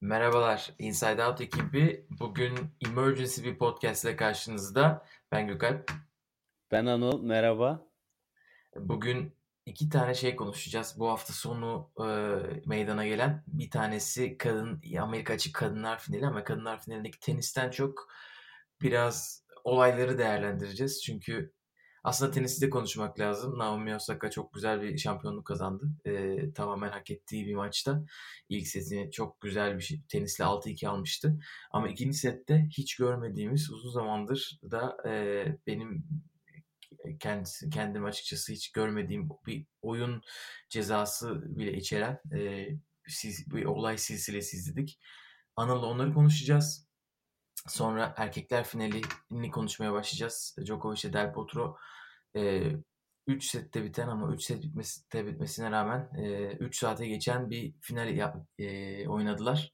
Merhabalar, Inside Out ekibi. Bugün emergency bir podcast ile karşınızda. Ben Gökalp. Ben Anıl, merhaba. Bugün iki tane şey konuşacağız. Bu hafta sonu e, meydana gelen bir tanesi kadın Amerika açık kadınlar finali ama kadınlar finalindeki tenisten çok biraz olayları değerlendireceğiz. Çünkü aslında tenisi de konuşmak lazım. Naomi Osaka çok güzel bir şampiyonluk kazandı. Ee, tamamen hak ettiği bir maçta. İlk setini çok güzel bir şey, tenisle 6-2 almıştı. Ama ikinci sette hiç görmediğimiz uzun zamandır da e, benim kendisi kendim açıkçası hiç görmediğim bir oyun cezası bile içeren e, bir olay silsilesi izledik. Anıl'la onları konuşacağız. Sonra erkekler finalini konuşmaya başlayacağız. Djokovic ile Del Potro 3 sette biten ama 3 set bitmesi, bitmesine rağmen 3 saate geçen bir final yap, e, oynadılar.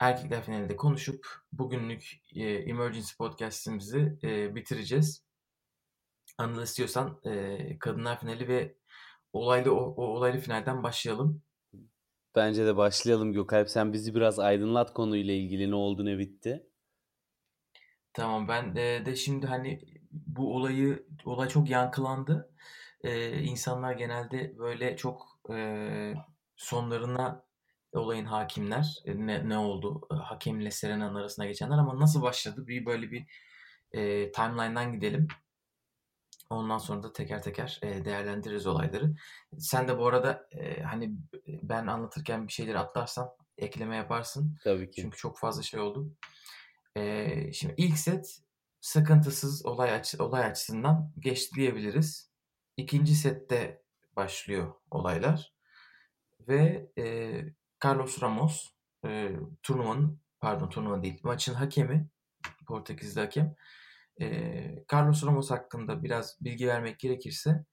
Erkekler finalinde konuşup bugünlük e, Emergency Podcast'imizi e, bitireceğiz. Anıl istiyorsan e, kadınlar finali ve olaylı o, o olaylı finalden başlayalım. Bence de başlayalım Gökalp. Sen bizi biraz aydınlat konuyla ilgili ne oldu ne bitti. Tamam ben de, de şimdi hani bu olayı olay çok yankılandı. Ee, insanlar genelde böyle çok e, sonlarına olayın hakimler e, ne, ne oldu hakemle Serena'nın arasında geçenler ama nasıl başladı bir böyle bir e, timeline'dan gidelim. Ondan sonra da teker teker e, değerlendiririz olayları. Sen de bu arada e, hani ben anlatırken bir şeyleri atlarsan ekleme yaparsın. Tabii ki. Çünkü çok fazla şey oldu. E, şimdi ilk set sıkıntısız olay, açı, olay açısından geçti diyebiliriz. İkinci sette başlıyor olaylar. Ve e, Carlos Ramos e, turnuvanın pardon turnuva değil maçın hakemi Portekizli hakem e, Carlos Ramos hakkında biraz bilgi vermek gerekirse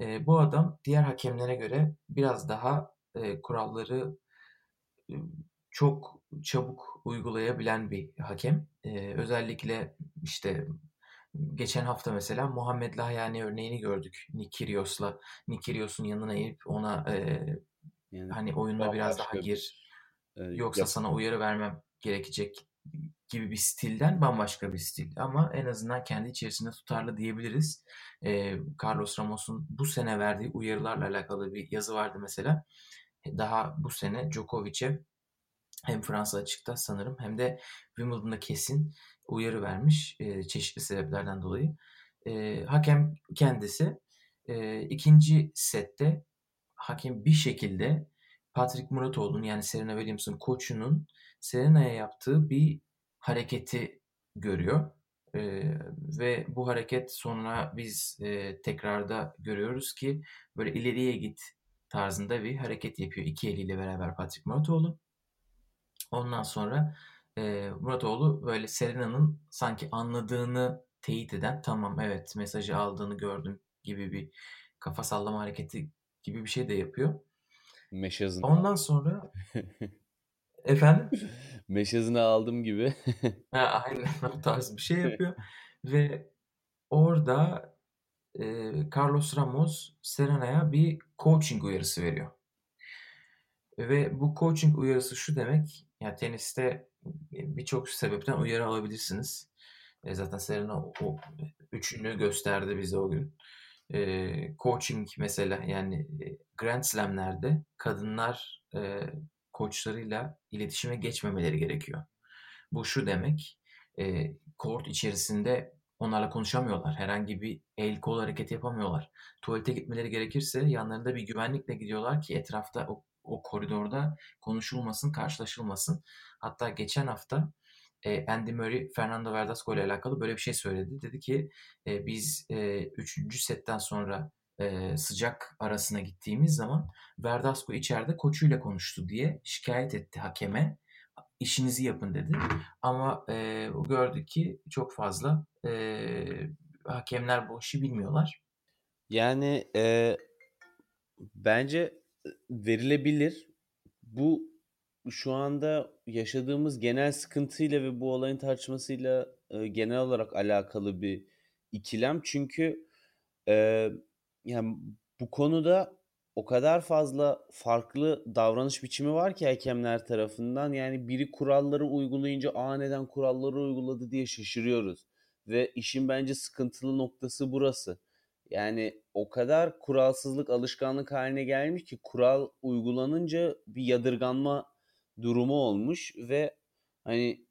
e, bu adam diğer hakemlere göre biraz daha e, kuralları e, çok çabuk uygulayabilen bir hakem. E, özellikle işte geçen hafta mesela Muhammed Lahyani örneğini gördük. Nikirios'la Nikirios'un yanına inip ona e, yani, hani oyunda biraz daha gir. E, yoksa yap- sana uyarı vermem gerekecek gibi bir stilden bambaşka bir stil. Ama en azından kendi içerisinde tutarlı diyebiliriz. E, Carlos Ramos'un bu sene verdiği uyarılarla alakalı bir yazı vardı mesela. Daha bu sene Djokovic'e hem Fransa açıkta sanırım hem de Wimbledon'da kesin uyarı vermiş e, çeşitli sebeplerden dolayı. E, hakem kendisi e, ikinci sette hakem bir şekilde Patrick Muratoğlu'nun yani Serena Williams'ın koçunun Serena'ya yaptığı bir hareketi görüyor. E, ve bu hareket sonra biz e, tekrarda görüyoruz ki böyle ileriye git tarzında bir hareket yapıyor iki eliyle beraber Patrick Muratoğlu. Ondan sonra e, Muratoğlu böyle Serena'nın sanki anladığını teyit eden tamam evet mesajı aldığını gördüm gibi bir kafa sallama hareketi gibi bir şey de yapıyor. Meşazını Ondan sonra efendim? Meşazını aldım gibi. ha, aynen o tarz bir şey yapıyor. Ve orada e, Carlos Ramos Serena'ya bir coaching uyarısı veriyor. Ve bu coaching uyarısı şu demek ya teniste birçok sebepten uyarı alabilirsiniz. E, zaten Serena o, üçünü gösterdi bize o gün. E, coaching mesela yani Grand Slam'lerde kadınlar e, koçlarıyla iletişime geçmemeleri gerekiyor. Bu şu demek, e, kort içerisinde onlarla konuşamıyorlar. Herhangi bir el kol hareketi yapamıyorlar. Tuvalete gitmeleri gerekirse yanlarında bir güvenlikle gidiyorlar ki etrafta o o koridorda konuşulmasın, karşılaşılmasın. Hatta geçen hafta e, Andy Murray Fernando Verdasco ile alakalı böyle bir şey söyledi. Dedi ki e, biz e, üçüncü setten sonra e, sıcak arasına gittiğimiz zaman Verdasco içeride koçuyla konuştu diye şikayet etti hakeme. İşinizi yapın dedi. Ama e, gördük ki çok fazla e, hakemler bu işi bilmiyorlar. Yani e, bence verilebilir. Bu şu anda yaşadığımız genel sıkıntıyla ve bu olayın tartışmasıyla e, genel olarak alakalı bir ikilem. Çünkü e, yani bu konuda o kadar fazla farklı davranış biçimi var ki hakemler tarafından. Yani biri kuralları uygulayınca aa kuralları uyguladı diye şaşırıyoruz. Ve işin bence sıkıntılı noktası burası. Yani o kadar kuralsızlık alışkanlık haline gelmiş ki kural uygulanınca bir yadırganma durumu olmuş ve hani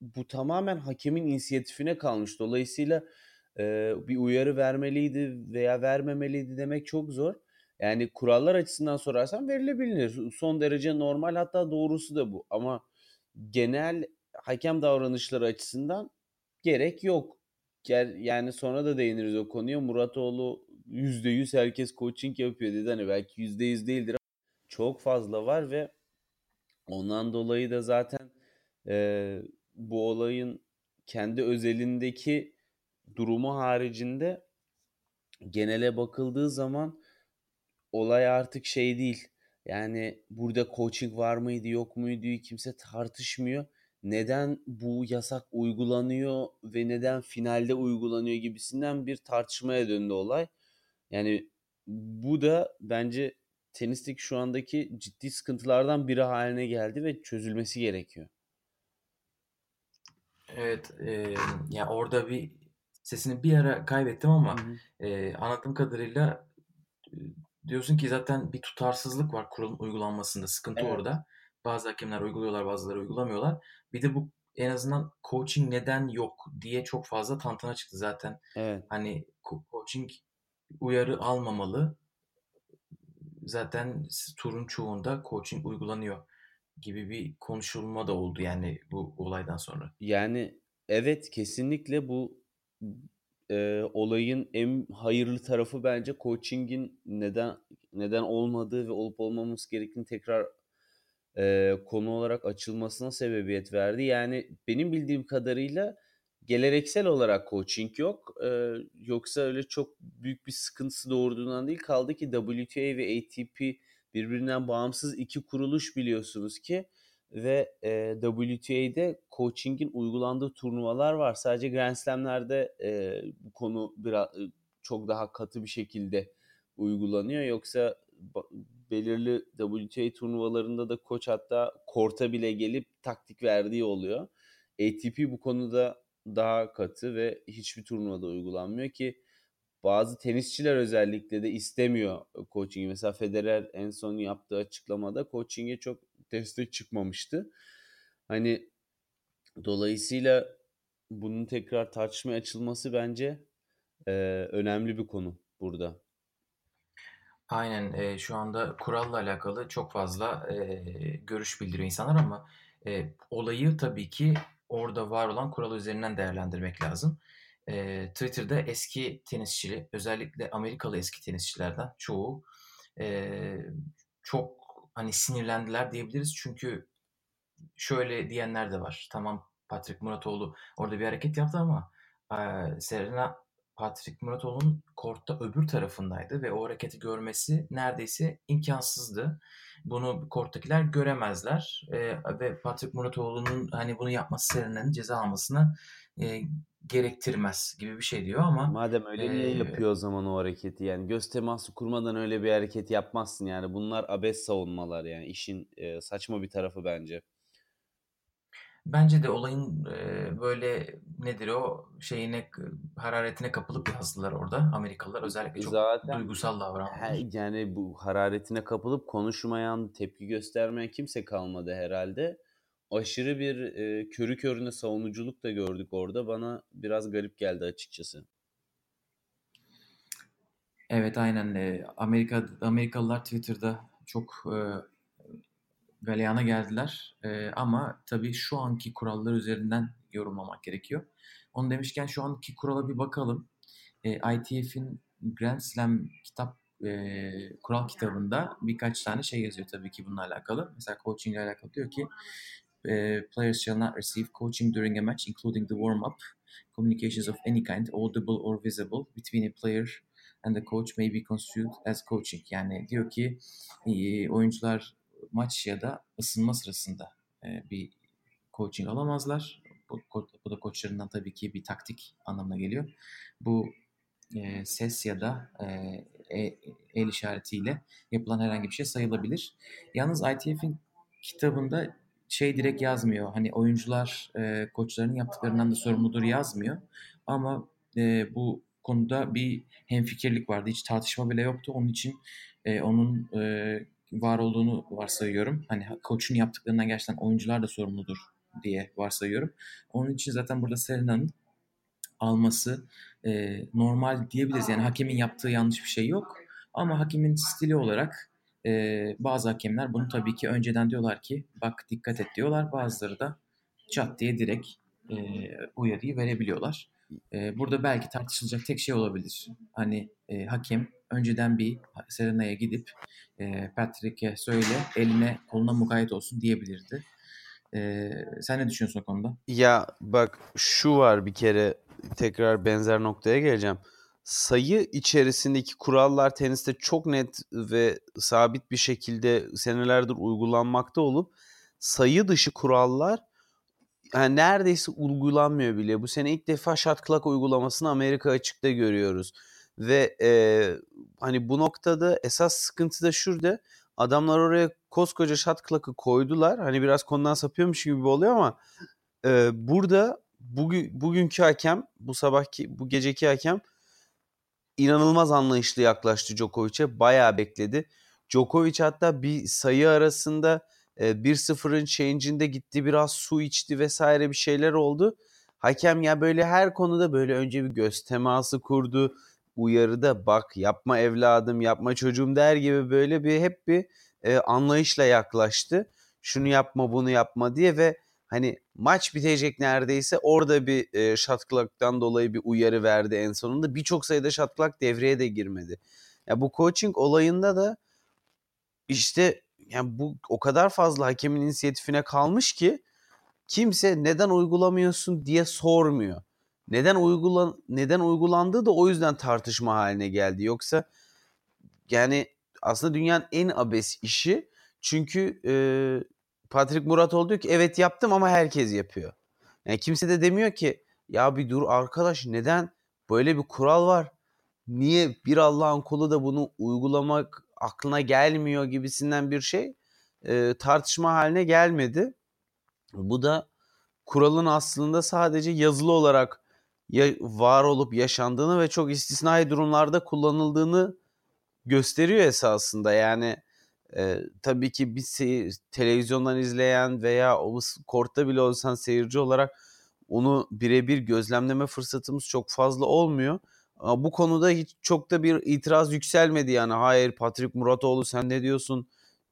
bu tamamen hakemin inisiyatifine kalmış. Dolayısıyla e, bir uyarı vermeliydi veya vermemeliydi demek çok zor. Yani kurallar açısından sorarsan verilebilir. Son derece normal hatta doğrusu da bu. Ama genel hakem davranışları açısından gerek yok. Yani sonra da değiniriz o konuya. Muratoğlu %100 herkes coaching yapıyor dedi. Hani belki %100 değildir ama çok fazla var ve ondan dolayı da zaten e, bu olayın kendi özelindeki durumu haricinde genele bakıldığı zaman olay artık şey değil. Yani burada coaching var mıydı yok muydu kimse tartışmıyor. Neden bu yasak uygulanıyor ve neden finalde uygulanıyor gibisinden bir tartışmaya döndü olay. Yani bu da bence tenisteki şu andaki ciddi sıkıntılardan biri haline geldi ve çözülmesi gerekiyor. Evet, e, ya orada bir sesini bir ara kaybettim ama e, anladığım kadarıyla diyorsun ki zaten bir tutarsızlık var kuralın uygulanmasında. Sıkıntı evet. orada. Bazı hakemler uyguluyorlar, bazıları uygulamıyorlar. Bir de bu en azından coaching neden yok diye çok fazla tantana çıktı zaten. Evet. Hani coaching uyarı almamalı. Zaten turun çoğunda coaching uygulanıyor gibi bir konuşulma da oldu yani bu olaydan sonra. Yani evet kesinlikle bu e, olayın en hayırlı tarafı bence coaching'in neden neden olmadığı ve olup olmaması gerektiğini tekrar e, konu olarak açılmasına sebebiyet verdi. Yani benim bildiğim kadarıyla geleneksel olarak coaching yok. E, yoksa öyle çok büyük bir sıkıntısı doğurduğundan değil. Kaldı ki WTA ve ATP birbirinden bağımsız iki kuruluş biliyorsunuz ki ve e, WTA'de coaching'in uygulandığı turnuvalar var. Sadece Grand Slam'lerde e, bu konu biraz çok daha katı bir şekilde uygulanıyor. Yoksa belirli WTA turnuvalarında da koç hatta korta bile gelip taktik verdiği oluyor. ATP bu konuda daha katı ve hiçbir turnuvada uygulanmıyor ki bazı tenisçiler özellikle de istemiyor coaching'i. Mesela Federer en son yaptığı açıklamada coaching'e çok destek çıkmamıştı. Hani dolayısıyla bunun tekrar tartışmaya açılması bence e, önemli bir konu burada. Aynen e, şu anda kuralla alakalı çok fazla e, görüş bildiriyor insanlar ama e, olayı tabii ki orada var olan kural üzerinden değerlendirmek lazım. E, Twitter'da eski tenisçili, özellikle Amerikalı eski tenisçilerden çoğu e, çok hani sinirlendiler diyebiliriz. Çünkü şöyle diyenler de var. Tamam Patrick Muratoğlu orada bir hareket yaptı ama e, Serena Patrick Muratoğlu'nun kortta öbür tarafındaydı ve o hareketi görmesi neredeyse imkansızdı. Bunu korttakiler göremezler e, ve Patrick Muratoğlu'nun hani bunu yapması Serena'nın ceza almasına e, gerektirmez gibi bir şey diyor ama madem öyle e, niye yapıyor o zaman o hareketi yani göz teması kurmadan öyle bir hareket yapmazsın yani bunlar abes savunmalar yani işin e, saçma bir tarafı bence. Bence de olayın e, böyle nedir o şeyine hararetine kapılıp yazdılar orada Amerikalılar özellikle çok Zaten, duygusal davrandılar. Yani bu hararetine kapılıp konuşmayan, tepki göstermeyen kimse kalmadı herhalde aşırı bir e, körü körüne savunuculuk da gördük orada. Bana biraz garip geldi açıkçası. Evet aynen. E, Amerika Amerikalılar Twitter'da çok e, galeyana geldiler. E, ama tabii şu anki kurallar üzerinden yorumlamak gerekiyor. Onu demişken şu anki kurala bir bakalım. E, ITF'in Grand Slam kitap e, kural kitabında birkaç tane şey yazıyor tabii ki bununla alakalı. Mesela coaching ile alakalı diyor ki uh, players shall not receive coaching during a match, including the warm-up, communications of any kind, audible or visible, between a player and the coach may be construed as coaching. Yani diyor ki e, oyuncular maç ya da ısınma sırasında e, bir coaching alamazlar. Bu, bu da koçlarından tabii ki bir taktik anlamına geliyor. Bu e, ses ya da e, e, el işaretiyle yapılan herhangi bir şey sayılabilir. Yalnız ITF'in kitabında şey direkt yazmıyor. Hani oyuncular e, koçlarının yaptıklarından da sorumludur yazmıyor. Ama e, bu konuda bir hemfikirlik vardı. Hiç tartışma bile yoktu. Onun için e, onun e, var olduğunu varsayıyorum. Hani koçun yaptıklarından gerçekten oyuncular da sorumludur diye varsayıyorum. Onun için zaten burada Serena'nın alması e, normal diyebiliriz. Yani hakemin yaptığı yanlış bir şey yok. Ama hakemin stili olarak e, bazı hakemler bunu tabii ki önceden diyorlar ki bak dikkat et diyorlar. Bazıları da çat diye direkt e, uyarıyı verebiliyorlar. E, burada belki tartışılacak tek şey olabilir. Hani e, hakem önceden bir Serena'ya gidip e, Patrick'e söyle eline koluna mukayyet olsun diyebilirdi. E, sen ne düşünüyorsun o konuda? Ya bak şu var bir kere tekrar benzer noktaya geleceğim. Sayı içerisindeki kurallar teniste çok net ve sabit bir şekilde senelerdir uygulanmakta olup sayı dışı kurallar yani neredeyse uygulanmıyor bile. Bu sene ilk defa shot clock uygulamasını Amerika açıkta görüyoruz. Ve e, hani bu noktada esas sıkıntı da şurada. Adamlar oraya koskoca shot clock'ı koydular. Hani biraz konudan sapıyormuş gibi oluyor ama e, burada bugün bugünkü hakem, bu sabahki, bu geceki hakem inanılmaz anlayışlı yaklaştı Djokovic'e. Bayağı bekledi. Djokovic hatta bir sayı arasında e, 1-0'ın change'inde gitti biraz su içti vesaire bir şeyler oldu. Hakem ya böyle her konuda böyle önce bir göz teması kurdu. Uyarıda bak yapma evladım yapma çocuğum der gibi böyle bir hep bir e, anlayışla yaklaştı. Şunu yapma bunu yapma diye ve hani maç bitecek neredeyse orada bir e, shot clock'tan dolayı bir uyarı verdi en sonunda. Birçok sayıda clock devreye de girmedi. Ya bu coaching olayında da işte yani bu o kadar fazla hakemin inisiyatifine kalmış ki kimse neden uygulamıyorsun diye sormuyor. Neden uygulan neden uygulandığı da o yüzden tartışma haline geldi. Yoksa yani aslında dünyanın en abes işi çünkü e, Patrick Murat diyor ki evet yaptım ama herkes yapıyor. Yani kimse de demiyor ki ya bir dur arkadaş neden böyle bir kural var. Niye bir Allah'ın kulu da bunu uygulamak aklına gelmiyor gibisinden bir şey e, tartışma haline gelmedi. Bu da kuralın aslında sadece yazılı olarak ya, var olup yaşandığını ve çok istisnai durumlarda kullanıldığını gösteriyor esasında. Yani e, tabii ki bir seyir, televizyondan izleyen veya o kortta bile olsan seyirci olarak onu birebir gözlemleme fırsatımız çok fazla olmuyor. Bu konuda hiç çok da bir itiraz yükselmedi yani. Hayır Patrick Muratoğlu sen ne diyorsun?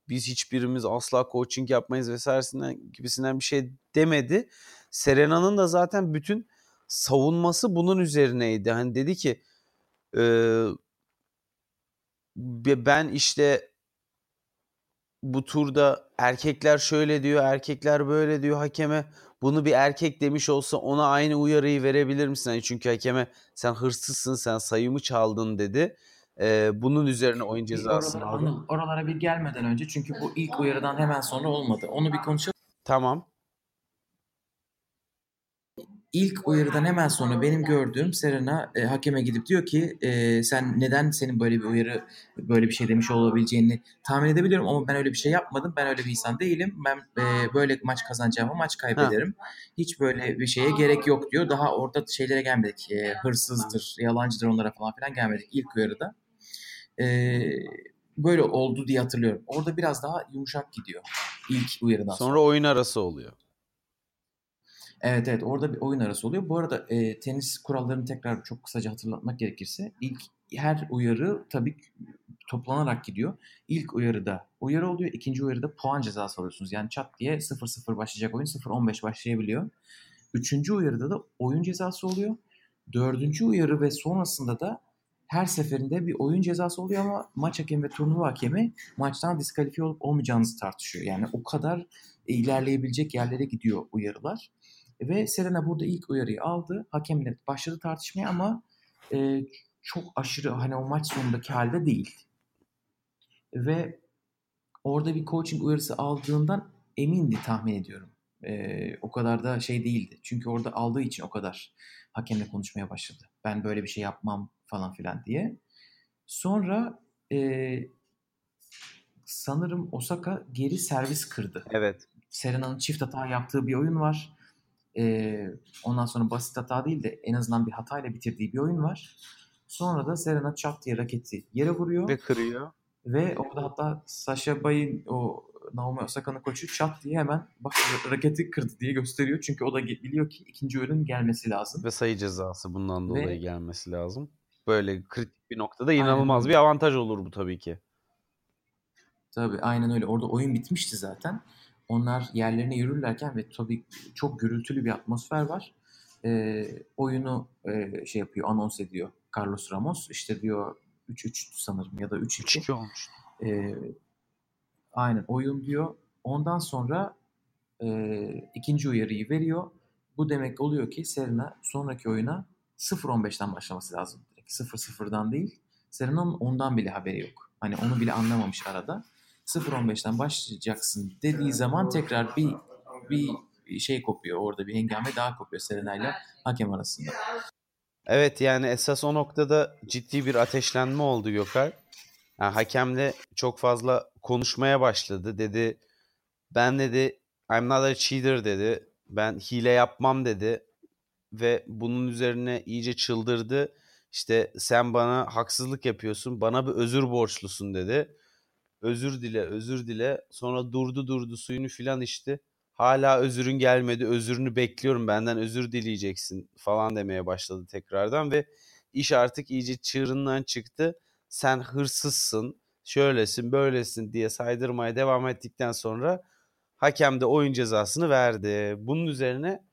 Biz hiçbirimiz asla coaching yapmayız vesairesinden gibisinden bir şey demedi. Serena'nın da zaten bütün savunması bunun üzerineydi. Hani dedi ki e, ben işte bu turda erkekler şöyle diyor, erkekler böyle diyor hakeme. Bunu bir erkek demiş olsa ona aynı uyarıyı verebilir misin? Yani çünkü hakeme sen hırsızsın, sen sayımı çaldın dedi. Ee, bunun üzerine oyun cezası aldı. oralara bir gelmeden önce çünkü bu ilk uyarıdan hemen sonra olmadı. Onu bir konuşalım. Tamam ilk uyarıdan hemen sonra benim gördüğüm Serena e, hakeme gidip diyor ki e, sen neden senin böyle bir uyarı böyle bir şey demiş olabileceğini tahmin edebiliyorum ama ben öyle bir şey yapmadım. Ben öyle bir insan değilim. Ben e, böyle maç kazanacağımı maç kaybederim. Ha. Hiç böyle bir şeye gerek yok diyor. Daha orada şeylere gelmedik. E, hırsızdır, yalancıdır onlara falan filan gelmedik ilk uyarıda. E, böyle oldu diye hatırlıyorum. Orada biraz daha yumuşak gidiyor ilk uyarıdan sonra. Sonra oyun arası oluyor. Evet evet orada bir oyun arası oluyor. Bu arada e, tenis kurallarını tekrar çok kısaca hatırlatmak gerekirse ilk her uyarı tabii toplanarak gidiyor. İlk uyarıda uyarı oluyor. ikinci uyarıda puan cezası alıyorsunuz. Yani çat diye 0-0 başlayacak oyun 0-15 başlayabiliyor. Üçüncü uyarıda da oyun cezası oluyor. Dördüncü uyarı ve sonrasında da her seferinde bir oyun cezası oluyor ama maç hakemi ve turnuva hakemi maçtan diskalifiye olup olmayacağınızı tartışıyor. Yani o kadar ilerleyebilecek yerlere gidiyor uyarılar. Ve Serena burada ilk uyarıyı aldı. Hakemle başladı tartışmaya ama e, çok aşırı hani o maç sonundaki halde değil. Ve orada bir coaching uyarısı aldığından emindi tahmin ediyorum. E, o kadar da şey değildi. Çünkü orada aldığı için o kadar hakemle konuşmaya başladı. Ben böyle bir şey yapmam falan filan diye. Sonra e, sanırım Osaka geri servis kırdı. Evet. Serena'nın çift hata yaptığı bir oyun var. E, ondan sonra basit hata değil de en azından bir hatayla bitirdiği bir oyun var. Sonra da Serena çat diye raketi yere vuruyor. Ve kırıyor. Ve orada hatta Sasha Bay'in o Naomi Osaka'nın koçu çat diye hemen bak raketi kırdı diye gösteriyor. Çünkü o da biliyor ki ikinci oyunun gelmesi lazım. Ve sayı cezası bundan dolayı Ve- gelmesi lazım. Böyle kritik bir noktada inanılmaz bir avantaj olur bu tabii ki. Tabii aynen öyle. Orada oyun bitmişti zaten. Onlar yerlerine yürürlerken ve tabii çok gürültülü bir atmosfer var. Ee, oyunu e, şey yapıyor, anons ediyor Carlos Ramos. İşte diyor 3-3 sanırım ya da 3-2. 3-2 olmuş. Ee, aynen oyun diyor. Ondan sonra e, ikinci uyarıyı veriyor. Bu demek oluyor ki Serena sonraki oyuna 0-15'ten başlaması lazım. Direkt 0-0'dan değil. Serena'nın ondan bile haberi yok. Hani onu bile anlamamış arada. 0-15'ten başlayacaksın dediği zaman tekrar bir bir şey kopuyor. Orada bir hengame daha kopuyor Serena ile hakem arasında. Evet yani esas o noktada ciddi bir ateşlenme oldu Gökay. Yani hakemle çok fazla konuşmaya başladı. Dedi ben dedi I'm not a cheater dedi. Ben hile yapmam dedi. Ve bunun üzerine iyice çıldırdı. İşte sen bana haksızlık yapıyorsun. Bana bir özür borçlusun dedi. Özür dile, özür dile. Sonra durdu durdu suyunu filan içti. Hala özürün gelmedi. Özürünü bekliyorum. Benden özür dileyeceksin falan demeye başladı tekrardan ve iş artık iyice çığırından çıktı. Sen hırsızsın, şöylesin, böylesin diye saydırmaya devam ettikten sonra hakem de oyun cezasını verdi. Bunun üzerine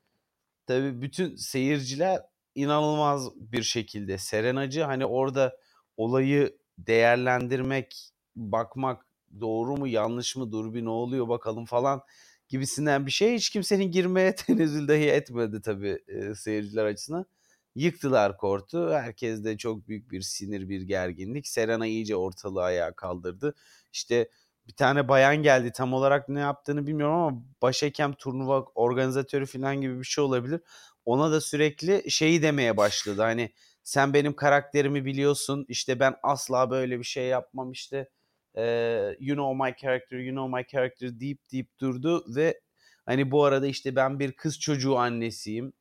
tabii bütün seyirciler inanılmaz bir şekilde Serenacı hani orada olayı değerlendirmek, bakmak doğru mu yanlış mı dur bir ne oluyor bakalım falan gibisinden bir şey hiç kimsenin girmeye tenezzül dahi etmedi tabii e, seyirciler açısından. Yıktılar kortu. Herkes de çok büyük bir sinir, bir gerginlik. Serena iyice ortalığı ayağa kaldırdı. İşte bir tane bayan geldi. Tam olarak ne yaptığını bilmiyorum ama başhakem turnuva organizatörü falan gibi bir şey olabilir. Ona da sürekli şeyi demeye başladı. Hani sen benim karakterimi biliyorsun. İşte ben asla böyle bir şey yapmam. İşte e, you know my character, you know my character deyip deyip durdu ve hani bu arada işte ben bir kız çocuğu annesiyim.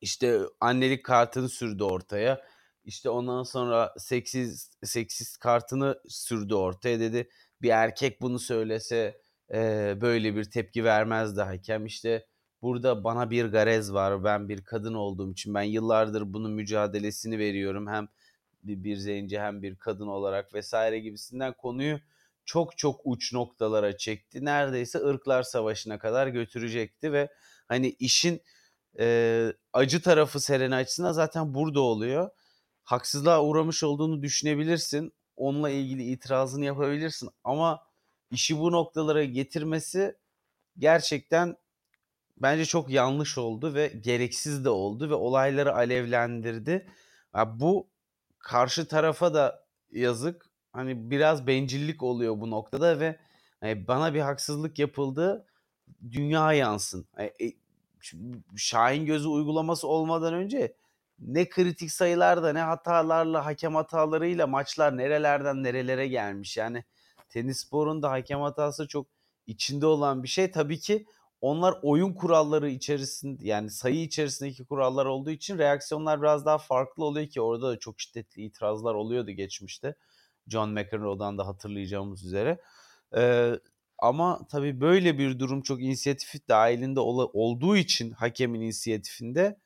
İşte annelik kartını sürdü ortaya. İşte ondan sonra seksiz seksiz kartını sürdü ortaya dedi. Bir erkek bunu söylese e, böyle bir tepki vermezdi hakem. İşte burada bana bir garez var. Ben bir kadın olduğum için ben yıllardır bunun mücadelesini veriyorum. Hem bir, zenci hem bir kadın olarak vesaire gibisinden konuyu çok çok uç noktalara çekti. Neredeyse ırklar savaşına kadar götürecekti ve hani işin e, acı tarafı Serena açısından zaten burada oluyor. Haksızlığa uğramış olduğunu düşünebilirsin. Onunla ilgili itirazını yapabilirsin ama işi bu noktalara getirmesi gerçekten bence çok yanlış oldu ve gereksiz de oldu ve olayları alevlendirdi. Ya bu karşı tarafa da yazık. Hani biraz bencillik oluyor bu noktada ve hani bana bir haksızlık yapıldı dünya yansın. Yani, e, Şahin gözü uygulaması olmadan önce ne kritik sayılarda ne hatalarla hakem hatalarıyla maçlar nerelerden nerelere gelmiş. Yani tenis sporunda hakem hatası çok içinde olan bir şey. Tabii ki onlar oyun kuralları içerisinde yani sayı içerisindeki kurallar olduğu için reaksiyonlar biraz daha farklı oluyor ki orada da çok şiddetli itirazlar oluyordu geçmişte. John McEnroe'dan da hatırlayacağımız üzere. Ee, ama tabii böyle bir durum çok inisiyatif dahilinde ol- olduğu için hakemin inisiyatifinde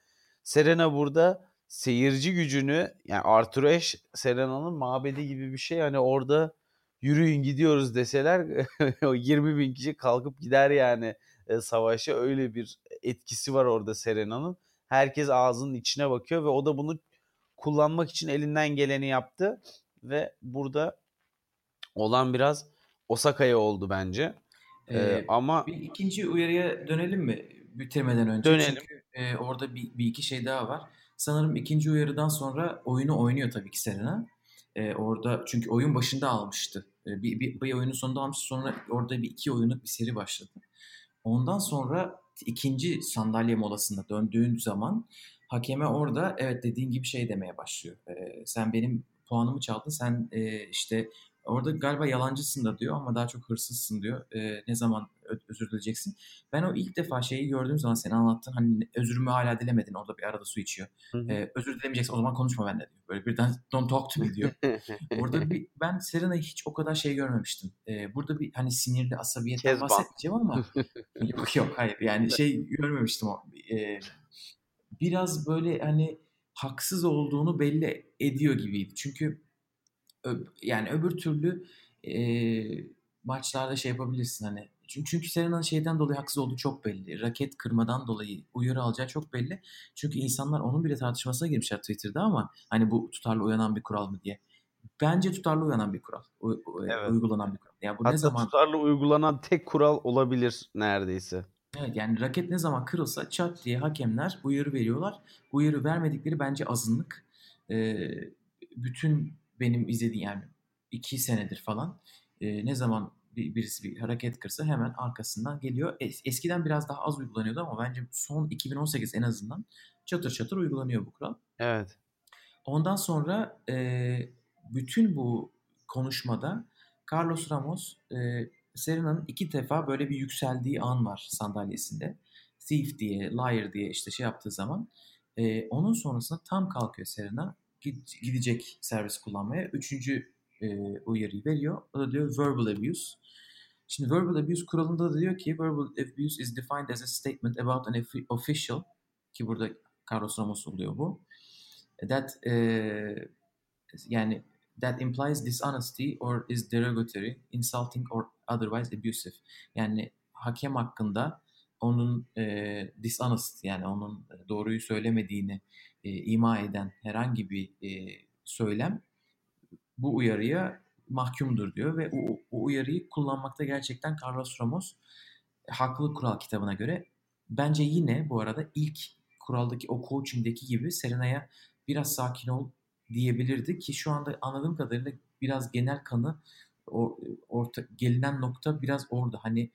Serena burada seyirci gücünü yani Arthur Ashe Serena'nın mabedi gibi bir şey hani orada yürüyün gidiyoruz deseler o 20 bin kişi kalkıp gider yani e, savaşa öyle bir etkisi var orada Serena'nın. Herkes ağzının içine bakıyor ve o da bunu kullanmak için elinden geleni yaptı ve burada olan biraz Osaka'ya oldu bence. Ee, Ee, ama bir ikinci uyarıya dönelim mi bitirmeden önce? Dönelim. Çünkü e, orada bir, bir iki şey daha var. Sanırım ikinci uyarıdan sonra oyunu oynuyor tabii ki Serena. E, orada çünkü oyun başında almıştı. E, bir, bir, bir oyunun sonunda almıştı. Sonra orada bir iki oyunluk bir seri başladı. Ondan sonra ikinci sandalye molasında döndüğün zaman hakeme orada evet dediğin gibi şey demeye başlıyor. E, sen benim puanımı çaldın. Sen e, işte orada galiba yalancısın da diyor ama daha çok hırsızsın diyor. E, ne zaman özür dileyeceksin? Ben o ilk defa şeyi gördüğüm zaman seni anlattın. Hani özürümü hala dilemedin. Orada bir arada su içiyor. E, özür dilemeyeceksin o zaman konuşma benimle diyor. Böyle birden don't talk to me diyor. Orada bir, ben Serena'yı hiç o kadar şey görmemiştim. E, burada bir hani sinirli asabiyetten Kezban. bahsetmeyeceğim ama yok yok hayır yani şey görmemiştim o. E, biraz böyle hani haksız olduğunu belli ediyor gibiydi. Çünkü yani öbür türlü e, maçlarda şey yapabilirsin hani çünkü, çünkü Serena'nın şeyden dolayı haksız olduğu çok belli. Raket kırmadan dolayı uyarı alacağı çok belli. Çünkü insanlar onun bile tartışmasına girmişler Twitter'da ama hani bu tutarlı uyanan bir kural mı diye. Bence tutarlı uyanan bir kural. U- u- Evet. Uygulanan bir kural. Yani bu Hatta ne zaman tutarlı uygulanan tek kural olabilir neredeyse. Evet yani raket ne zaman kırılsa çat diye hakemler uyarı veriyorlar. Uyarı vermedikleri bence azınlık. Ee, bütün benim izlediğim yani iki senedir falan e, ne zaman bir, birisi bir hareket kırsa hemen arkasından geliyor. Es- eskiden biraz daha az uygulanıyordu ama bence son 2018 en azından çatır çatır uygulanıyor bu kural. Evet. Ondan sonra e, bütün bu konuşmada Carlos Ramos e, Serena'nın iki defa böyle bir yükseldiği an var sandalyesinde. Thief diye, liar diye işte şey yaptığı zaman. E, onun sonrasında tam kalkıyor Serena. Gid- Gidecek servis kullanmaya. Üçüncü e, uyarıyı veriyor. O da diyor verbal abuse. Şimdi verbal abuse kuralında da diyor ki verbal abuse is defined as a statement about an offi- official ki burada Carlos Ramos oluyor bu. That e, yani that implies dishonesty or is derogatory, insulting or otherwise abusive. Yani hakem hakkında onun e, dishonest yani onun doğruyu söylemediğini e, ima eden herhangi bir e, söylem bu uyarıya mahkumdur diyor ve o, o uyarıyı kullanmakta gerçekten Carlos Ramos e, haklı kural kitabına göre bence yine bu arada ilk kuraldaki o coaching'deki gibi Serena'ya biraz sakin ol diyebilirdi ki şu anda anladığım kadarıyla biraz genel kanı o, orta, gelinen nokta biraz orada. Hani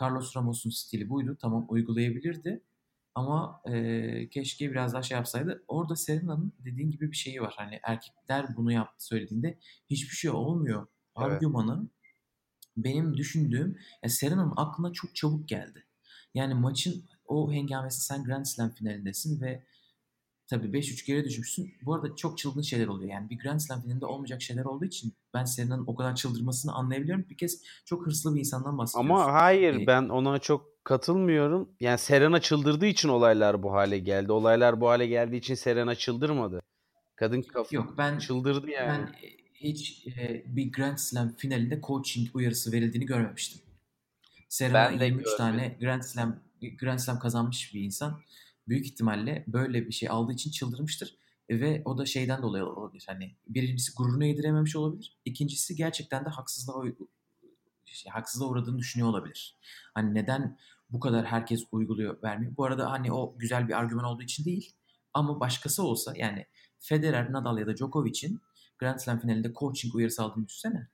Carlos Ramos'un stili buydu. Tamam uygulayabilirdi. Ama e, keşke biraz daha şey yapsaydı. Orada Serena'nın dediğin gibi bir şeyi var. Hani erkekler bunu yaptı söylediğinde hiçbir şey olmuyor. Evet. Argümanı benim düşündüğüm yani Serena'nın aklına çok çabuk geldi. Yani maçın o hengamesi sen Grand Slam finalindesin ve tabii 5-3 geri düşmüşsün. Bu arada çok çılgın şeyler oluyor. Yani bir Grand Slam finalinde olmayacak şeyler olduğu için ben Serena'nın o kadar çıldırmasını anlayabiliyorum. Bir kez çok hırslı bir insandan bahsediyoruz. Ama hayır Ee, ben ona çok katılmıyorum. Yani Serena çıldırdığı için olaylar bu hale geldi. Olaylar bu hale geldiği için Serena çıldırmadı. Kadın kaf Yok ben çıldırdı yani. ben e, hiç e, bir Grand Slam finalinde coaching uyarısı verildiğini görmemiştim. Serena Ben de 23 görmedim. tane Grand Slam Grand Slam kazanmış bir insan. Büyük ihtimalle böyle bir şey aldığı için çıldırmıştır. E, Ve o da şeyden dolayı olabilir. Hani birincisi gururunu yedirememiş olabilir. İkincisi gerçekten de haksızlığa şey, haksızlığa uğradığını düşünüyor olabilir. Hani neden bu kadar herkes uyguluyor vermiyor. Bu arada hani o güzel bir argüman olduğu için değil. Ama başkası olsa yani Federer, Nadal ya da Djokovic'in Grand Slam finalinde coaching uyarısı aldığını düşünsene.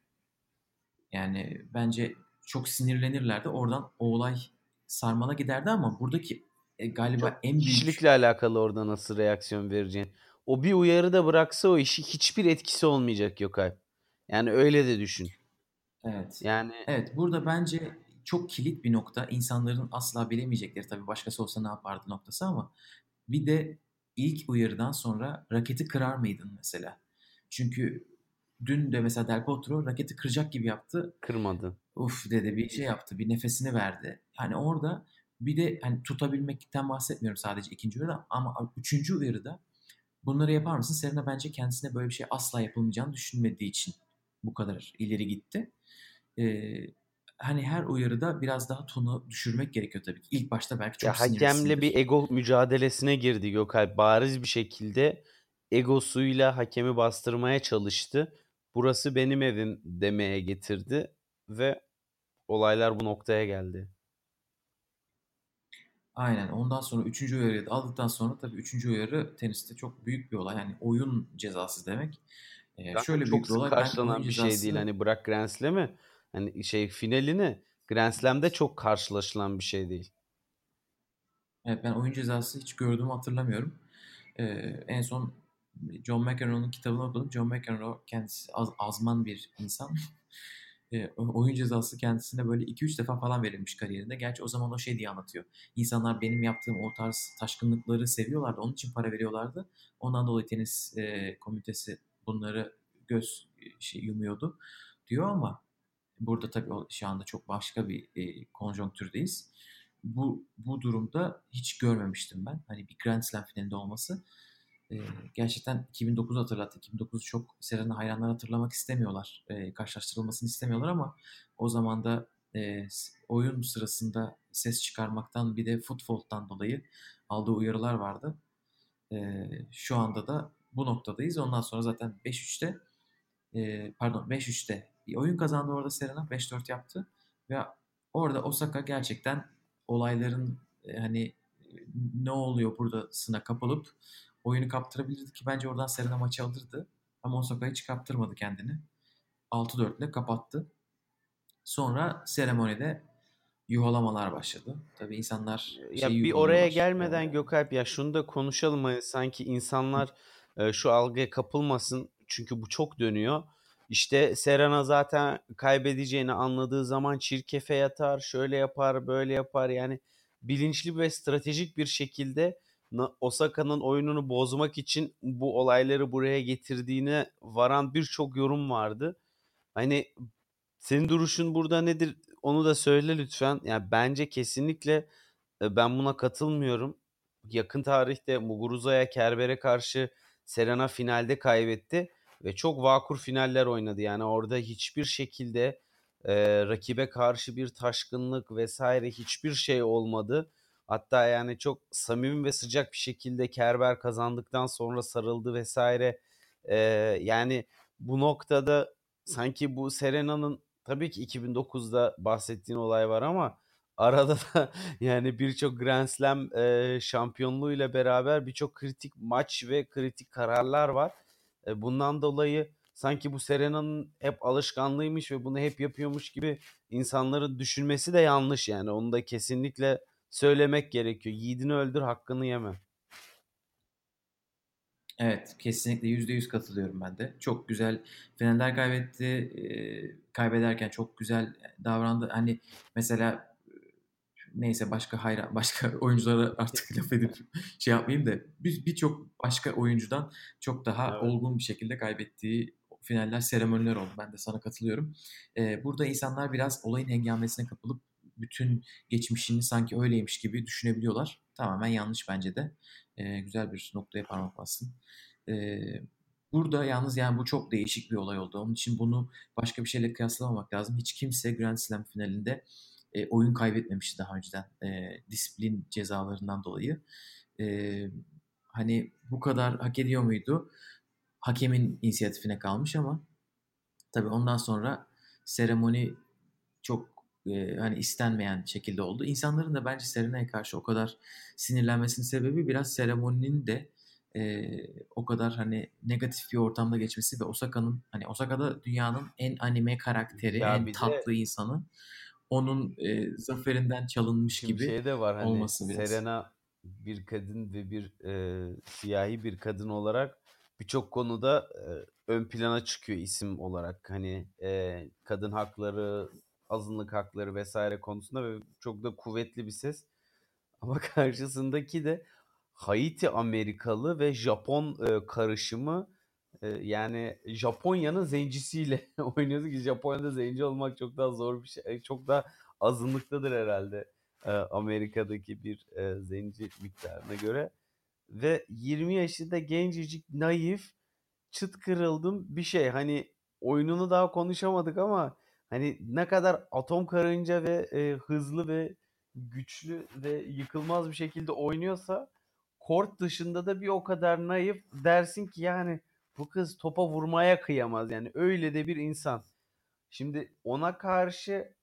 Yani bence çok sinirlenirlerdi. Oradan o olay sarmala giderdi ama buradaki e, galiba Çok en büyük kişilikle alakalı orada nasıl reaksiyon vereceğin. O bir uyarı da bıraksa o işi hiçbir etkisi olmayacak Gökay. Yani öyle de düşün. evet. Yani Evet burada bence çok kilit bir nokta. İnsanların asla bilemeyecekleri tabii başkası olsa ne yapardı noktası ama bir de ilk uyarıdan sonra raketi kırar mıydın mesela? Çünkü dün de mesela Del Potro raketi kıracak gibi yaptı. kırmadı. Uf dedi bir şey yaptı. Bir nefesini verdi. Hani orada bir de hani tutabilmekten bahsetmiyorum sadece ikinci uyarıda ama üçüncü uyarıda bunları yapar mısın? Serena bence kendisine böyle bir şey asla yapılmayacağını düşünmediği için bu kadar ileri gitti. Ee, hani her uyarıda biraz daha tonu düşürmek gerekiyor tabii ki. İlk başta belki çok Ya hakemle bir ego mücadelesine girdi Gökay. Bariz bir şekilde egosuyla hakemi bastırmaya çalıştı. Burası benim evim demeye getirdi ve olaylar bu noktaya geldi. Aynen. Ondan sonra üçüncü uyarıyı da aldıktan sonra tabii üçüncü uyarı teniste çok büyük bir olay. Yani oyun cezası demek. Ee, Zaten şöyle çok büyük bir olay. Karşılanan bir şey değil. cezası Hani bırak Grand Slam'i. Hani şey finalini Grand Slam'de çok karşılaşılan bir şey değil. Evet ben oyun cezası hiç gördüğümü hatırlamıyorum. Ee, en son John McEnroe'nun kitabını okudum. John McEnroe kendisi az, azman bir insan. oyun cezası kendisine böyle 2-3 defa falan verilmiş kariyerinde. Gerçi o zaman o şey diye anlatıyor. İnsanlar benim yaptığım o tarz taşkınlıkları seviyorlardı. Onun için para veriyorlardı. Ondan dolayı tenis e, komitesi bunları göz şey, yumuyordu diyor ama burada tabii şu anda çok başka bir e, konjonktürdeyiz. Bu, bu durumda hiç görmemiştim ben. Hani bir Grand Slam finalinde olması gerçekten 2009 hatırlattı. 2009'u çok Serena hayranlar hatırlamak istemiyorlar. E, karşılaştırılmasını istemiyorlar ama o zaman da e, oyun sırasında ses çıkarmaktan bir de futboldan dolayı aldığı uyarılar vardı. E, şu anda da bu noktadayız. Ondan sonra zaten 5-3'te e, pardon 5-3'te bir oyun kazandı orada Serena. 5-4 yaptı. Ve orada Osaka gerçekten olayların e, hani ne oluyor burada sına kapılıp oyunu kaptırabilirdi ki bence oradan Serena maçı alırdı. Ama Osaka hiç kaptırmadı kendini. 6-4 ile kapattı. Sonra seremonide yuhalamalar başladı. Tabii insanlar ya bir oraya gelmeden Gökalp ya şunu da konuşalım hani sanki insanlar e, şu algıya kapılmasın çünkü bu çok dönüyor. İşte Serena zaten kaybedeceğini anladığı zaman çirkefe yatar, şöyle yapar, böyle yapar. Yani bilinçli ve stratejik bir şekilde Osaka'nın oyununu bozmak için bu olayları buraya getirdiğine varan birçok yorum vardı. Hani senin duruşun burada nedir? Onu da söyle lütfen. Yani bence kesinlikle ben buna katılmıyorum. Yakın tarihte Muguruza'ya Kerber'e karşı Serena finalde kaybetti ve çok vakur finaller oynadı. Yani orada hiçbir şekilde e, rakibe karşı bir taşkınlık vesaire hiçbir şey olmadı. Hatta yani çok samimi ve sıcak bir şekilde Kerber kazandıktan sonra sarıldı vesaire. E, yani bu noktada sanki bu Serena'nın tabii ki 2009'da bahsettiğin olay var ama arada da yani birçok Grand Slam e, şampiyonluğuyla beraber birçok kritik maç ve kritik kararlar var. E, bundan dolayı sanki bu Serena'nın hep alışkanlığıymış ve bunu hep yapıyormuş gibi insanların düşünmesi de yanlış yani. Onu da kesinlikle söylemek gerekiyor. Yiğidini öldür hakkını yeme. Evet kesinlikle yüzde yüz katılıyorum ben de. Çok güzel finaller kaybetti. E, kaybederken çok güzel davrandı. Hani mesela neyse başka hayran başka oyunculara artık laf edip şey yapmayayım da biz birçok başka oyuncudan çok daha evet. olgun bir şekilde kaybettiği finaller seremoniler oldu. Ben de sana katılıyorum. Ee, burada insanlar biraz olayın hengamesine kapılıp bütün geçmişini sanki öyleymiş gibi düşünebiliyorlar. Tamamen yanlış bence de. Ee, güzel bir noktaya parmak bastın. Ee, burada yalnız yani bu çok değişik bir olay oldu. Onun için bunu başka bir şeyle kıyaslamamak lazım. Hiç kimse Grand Slam finalinde e, oyun kaybetmemişti daha önceden e, disiplin cezalarından dolayı. E, hani bu kadar hak ediyor muydu? Hakemin inisiyatifine kalmış ama tabii ondan sonra seremoni çok e, hani istenmeyen şekilde oldu. İnsanların da bence Serena'ya karşı o kadar sinirlenmesinin sebebi biraz seremoninin de e, o kadar hani negatif bir ortamda geçmesi ve Osaka'nın hani Osaka'da dünyanın en anime karakteri, ya en tatlı de, insanı onun e, zaferinden çalınmış gibi şey de var, hani olması biraz. Serena bir kadın ve bir e, siyahi bir kadın olarak birçok konuda e, ön plana çıkıyor isim olarak. Hani e, kadın hakları, azınlık hakları vesaire konusunda ve çok da kuvvetli bir ses. Ama karşısındaki de Haiti Amerikalı ve Japon e, karışımı yani Japonya'nın zencisiyle oynuyordu ki Japonya'da zenci olmak çok daha zor bir şey. Çok daha azınlıktadır herhalde Amerika'daki bir zenci miktarına göre. Ve 20 yaşında gencecik, naif, çıt kırıldım bir şey. Hani oyununu daha konuşamadık ama hani ne kadar atom karınca ve e, hızlı ve güçlü ve yıkılmaz bir şekilde oynuyorsa kort dışında da bir o kadar naif dersin ki yani bu kız topa vurmaya kıyamaz yani öyle de bir insan. Şimdi ona karşı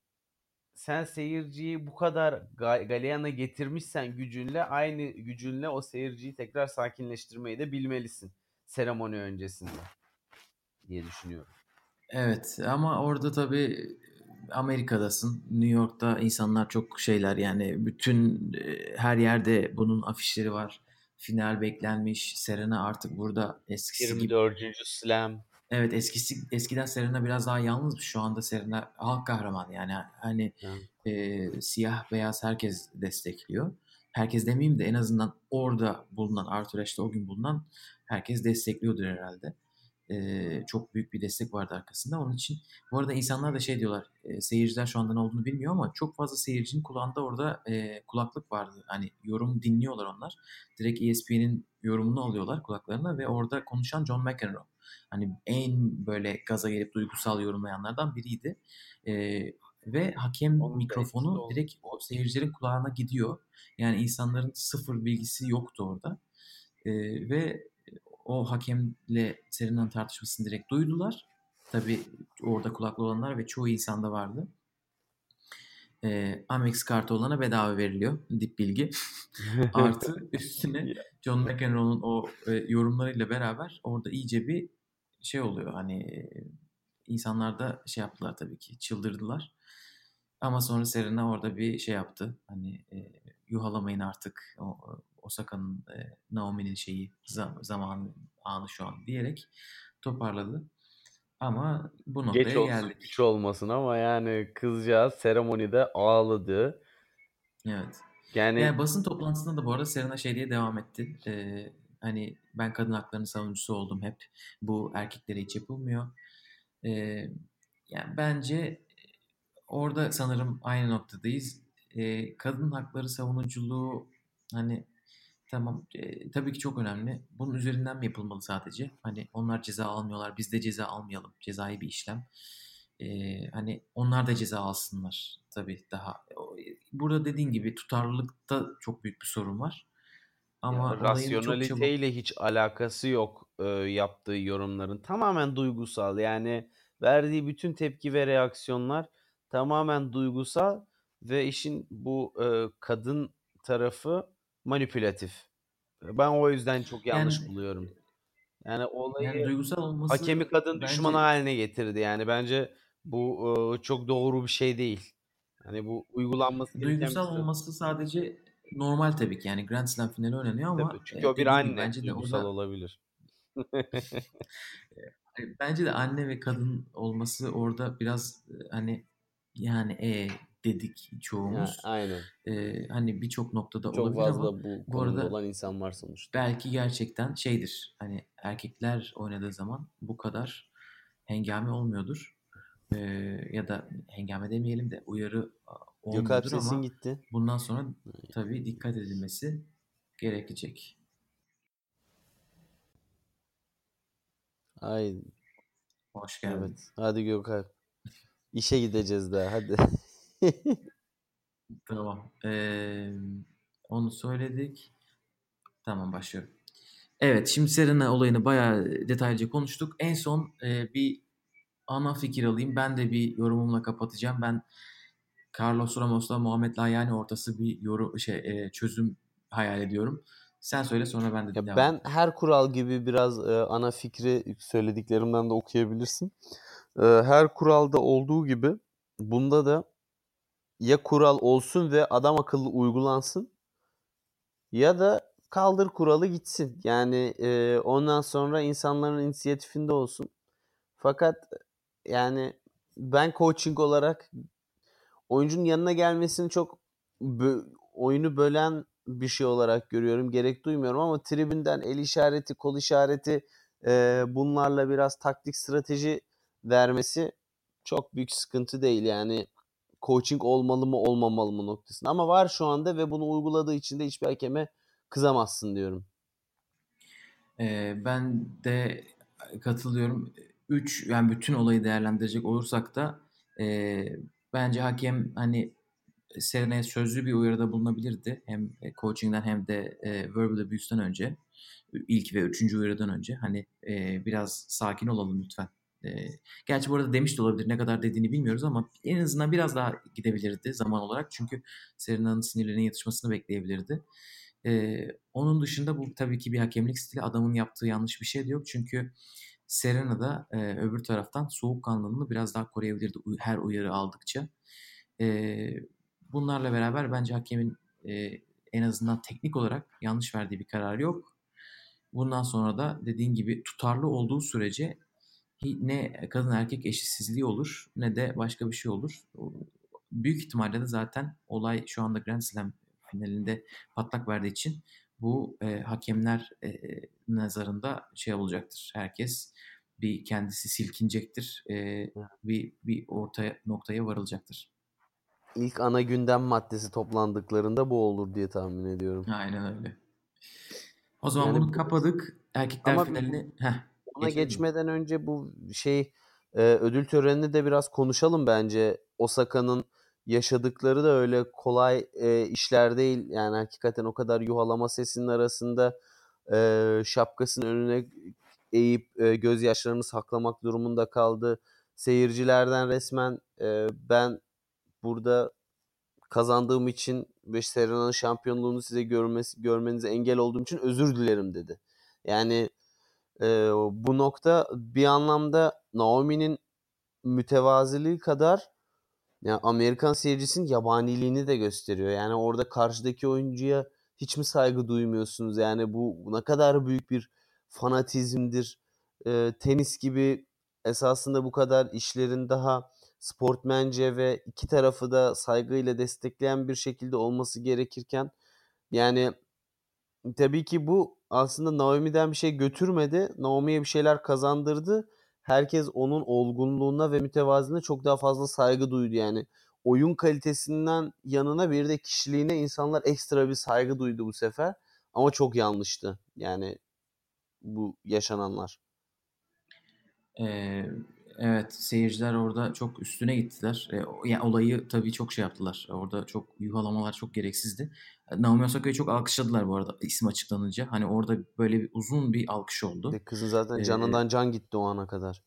sen seyirciyi bu kadar galeyana getirmişsen gücünle aynı gücünle o seyirciyi tekrar sakinleştirmeyi de bilmelisin seremoni öncesinde diye düşünüyorum. Evet ama orada tabii Amerika'dasın. New York'ta insanlar çok şeyler yani bütün her yerde bunun afişleri var final beklenmiş. Serena artık burada eskisi gibi 24. Slam. Evet eskisi eskiden Serena biraz daha yalnızmış. Şu anda Serena halk kahramanı yani hani e, siyah beyaz herkes destekliyor. Herkes demeyeyim de en azından orada bulunan Arthur Ashe'de o gün bulunan herkes destekliyordur herhalde. E, çok büyük bir destek vardı arkasında. Onun için bu arada insanlar da şey diyorlar e, seyirciler şu anda ne olduğunu bilmiyor ama çok fazla seyircinin kulağında orada e, kulaklık vardı. Hani yorum dinliyorlar onlar. Direkt ESPN'in yorumunu alıyorlar kulaklarına ve orada konuşan John McEnroe. Hani en böyle gaza gelip duygusal yorumlayanlardan biriydi. E, ve hakem Onun da mikrofonu oldu. direkt o seyircilerin kulağına gidiyor. Yani insanların sıfır bilgisi yoktu orada. E, ve o hakemle Serena'nın tartışmasını direkt duydular. Tabii orada kulaklı olanlar ve çoğu insanda vardı. E, Amex kartı olana bedava veriliyor. Dip bilgi. Artı üstüne John McEnroe'nun o e, yorumlarıyla beraber orada iyice bir şey oluyor. Hani e, insanlar da şey yaptılar tabii ki çıldırdılar. Ama sonra Serena orada bir şey yaptı. Hani e, yuhalamayın artık o, Osaka'nın e, Naomi'nin şeyi zam, zamanı anı şu an diyerek toparladı. Ama bu noktaya Geç olsun geldik. güç olmasın ama yani kızcağız seremonide ağladı. Evet. Yani, Yani basın toplantısında da bu arada Serena şey diye devam etti. Ee, hani ben kadın haklarının savunucusu oldum hep. Bu erkeklere hiç yapılmıyor. Ee, yani bence orada sanırım aynı noktadayız. Ee, kadın hakları savunuculuğu hani tamam e, tabii ki çok önemli. Bunun üzerinden mi yapılmalı sadece? Hani onlar ceza almıyorlar, biz de ceza almayalım. Cezai bir işlem. Ee, hani onlar da ceza alsınlar tabii daha. Burada dediğin gibi tutarlılıkta çok büyük bir sorun var. Ama Ya, olayın çok çabuk hiç alakası yok e, yaptığı yorumların. Tamamen duygusal. Yani verdiği bütün tepki ve reaksiyonlar tamamen duygusal ve işin bu e, kadın tarafı manipülatif. Ben o yüzden çok yanlış yani buluyorum. Yani olayı yani duygusal olması hakemi kadın bence haline getirdi. Yani bence bu e, çok doğru bir şey değil. Yani bu uygulanması duygusal şey. olması sadece normal tabii ki. Yani Grand Slam finali oynanıyor ama Tabii. Çünkü e, o bir anne. bence de Duygusal orada olabilir. e, bence de anne ve kadın olması orada biraz hani yani e dedik Ya, çoğumuz. aynen. E, hani birçok noktada Çok olabilir ama fazla bu bu konumda arada olan insan var sonuçta. belki gerçekten şeydir. Hani erkekler oynadığı zaman bu kadar hengame olmuyordur. E, ya da hengame demeyelim de uyarı olmuyordur sesin ama gitti. bundan sonra tabii dikkat edilmesi gerekecek. Ay Hoş geldin. evet. Hadi Gökalp. İşe gideceğiz daha hadi. Tamam. Ee, onu söyledik. Tamam başlıyorum. Evet şimdi Serena olayını bayağı detaylıca konuştuk. En son e, bir ana fikir alayım. Ben de bir yorumumla kapatacağım. Ben Carlos Ramos'la Muhammed Lahyani ortası bir yorum şey e, çözüm hayal ediyorum. Sen söyle sonra ben de Ya devam ben her kural gibi biraz e, ana fikri söylediklerimden de okuyabilirsin. E, her kuralda olduğu gibi bunda da ya kural olsun ve adam akıllı uygulansın ya da kaldır kuralı gitsin. Yani e, ondan sonra insanların inisiyatifinde olsun. Fakat yani ben coaching olarak oyuncunun yanına gelmesini çok bö- oyunu bölen bir şey olarak görüyorum. Gerek duymuyorum ama tribünden el işareti, kol işareti e, bunlarla biraz taktik strateji vermesi çok büyük sıkıntı değil. Yani coaching olmalı mı olmamalı mı noktasında. Ama var şu anda ve bunu uyguladığı için de hiçbir hakeme kızamazsın diyorum. Ee, ben de katılıyorum. 3 yani bütün olayı değerlendirecek olursak da e, bence hakem hani Serena'ya sözlü bir uyarıda bulunabilirdi. Hem e, coaching'den hem de e, verbal abuse'den önce. ilk ve üçüncü uyarıdan önce. Hani e, biraz sakin olalım lütfen. Gerçi bu arada demiş de olabilir. Ne kadar dediğini bilmiyoruz ama en azından biraz daha gidebilirdi zaman olarak. Çünkü Serena'nın sinirlerinin yatışmasını bekleyebilirdi. Onun dışında bu tabii ki bir hakemlik stili. Adamın yaptığı yanlış bir şey de yok. Çünkü Serena da öbür taraftan soğukkanlılığını biraz daha koruyabilirdi her uyarı aldıkça. Bunlarla beraber bence hakemin en azından teknik olarak yanlış verdiği bir karar yok. Bundan sonra da dediğin gibi tutarlı olduğu sürece ne kadın erkek eşitsizliği olur ne de başka bir şey olur. Büyük ihtimalle de zaten olay şu anda Grand Slam finalinde patlak verdiği için bu e, hakemler e, nazarında şey olacaktır. Herkes bir kendisi silkinecektir. E, bir bir ortaya noktaya varılacaktır. İlk ana gündem maddesi toplandıklarında bu olur diye tahmin ediyorum. Aynen öyle. O zaman yani bunu kapadık. Erkekler Ama finalini heh, ona geçmeden önce bu şey e, ödül törenini de biraz konuşalım bence. Osaka'nın yaşadıkları da öyle kolay e, işler değil. Yani hakikaten o kadar yuhalama sesinin arasında e, şapkasının önüne eğip e, gözyaşlarını saklamak durumunda kaldı. Seyircilerden resmen e, ben burada kazandığım için ve Serena'nın şampiyonluğunu size görmesi, görmenize engel olduğum için özür dilerim dedi. Yani e, bu nokta bir anlamda Naomi'nin mütevaziliği kadar yani Amerikan seyircisinin yabaniliğini de gösteriyor. Yani orada karşıdaki oyuncuya hiç mi saygı duymuyorsunuz? Yani bu ne kadar büyük bir fanatizmdir. E, tenis gibi esasında bu kadar işlerin daha sportmence ve iki tarafı da saygıyla destekleyen bir şekilde olması gerekirken yani tabii ki bu aslında Naomi'den bir şey götürmedi. Naomi'ye bir şeyler kazandırdı. Herkes onun olgunluğuna ve mütevaziliğine çok daha fazla saygı duydu yani. Oyun kalitesinden yanına bir de kişiliğine insanlar ekstra bir saygı duydu bu sefer. Ama çok yanlıştı yani bu yaşananlar. Ee, Evet seyirciler orada çok üstüne gittiler. E, yani olayı tabii çok şey yaptılar. Orada çok yuhalamalar çok gereksizdi. E, Naomi Osaka'yı çok alkışladılar bu arada isim açıklanınca. Hani orada böyle bir uzun bir alkış oldu. E kızın zaten canından ee, can gitti o ana kadar.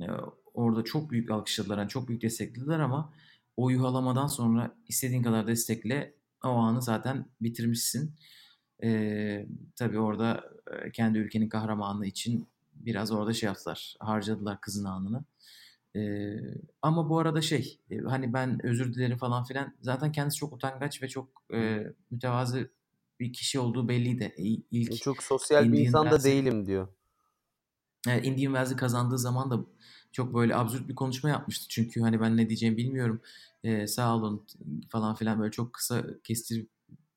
E, orada çok büyük alkışladılar. Yani çok büyük desteklediler ama o yuhalamadan sonra istediğin kadar destekle o anı zaten bitirmişsin. Ee, tabii orada kendi ülkenin kahramanlığı için biraz orada şey yaptılar. Harcadılar kızın anını. Ee, ama bu arada şey hani ben özür dilerim falan filan zaten kendisi çok utangaç ve çok e, mütevazı bir kişi olduğu belliydi. İlk çok sosyal Indian bir insan da değilim diyor. Evet, Indian Wells'i kazandığı zaman da çok böyle absürt bir konuşma yapmıştı. Çünkü hani ben ne diyeceğimi bilmiyorum. Ee, sağ olun falan filan böyle çok kısa kestirip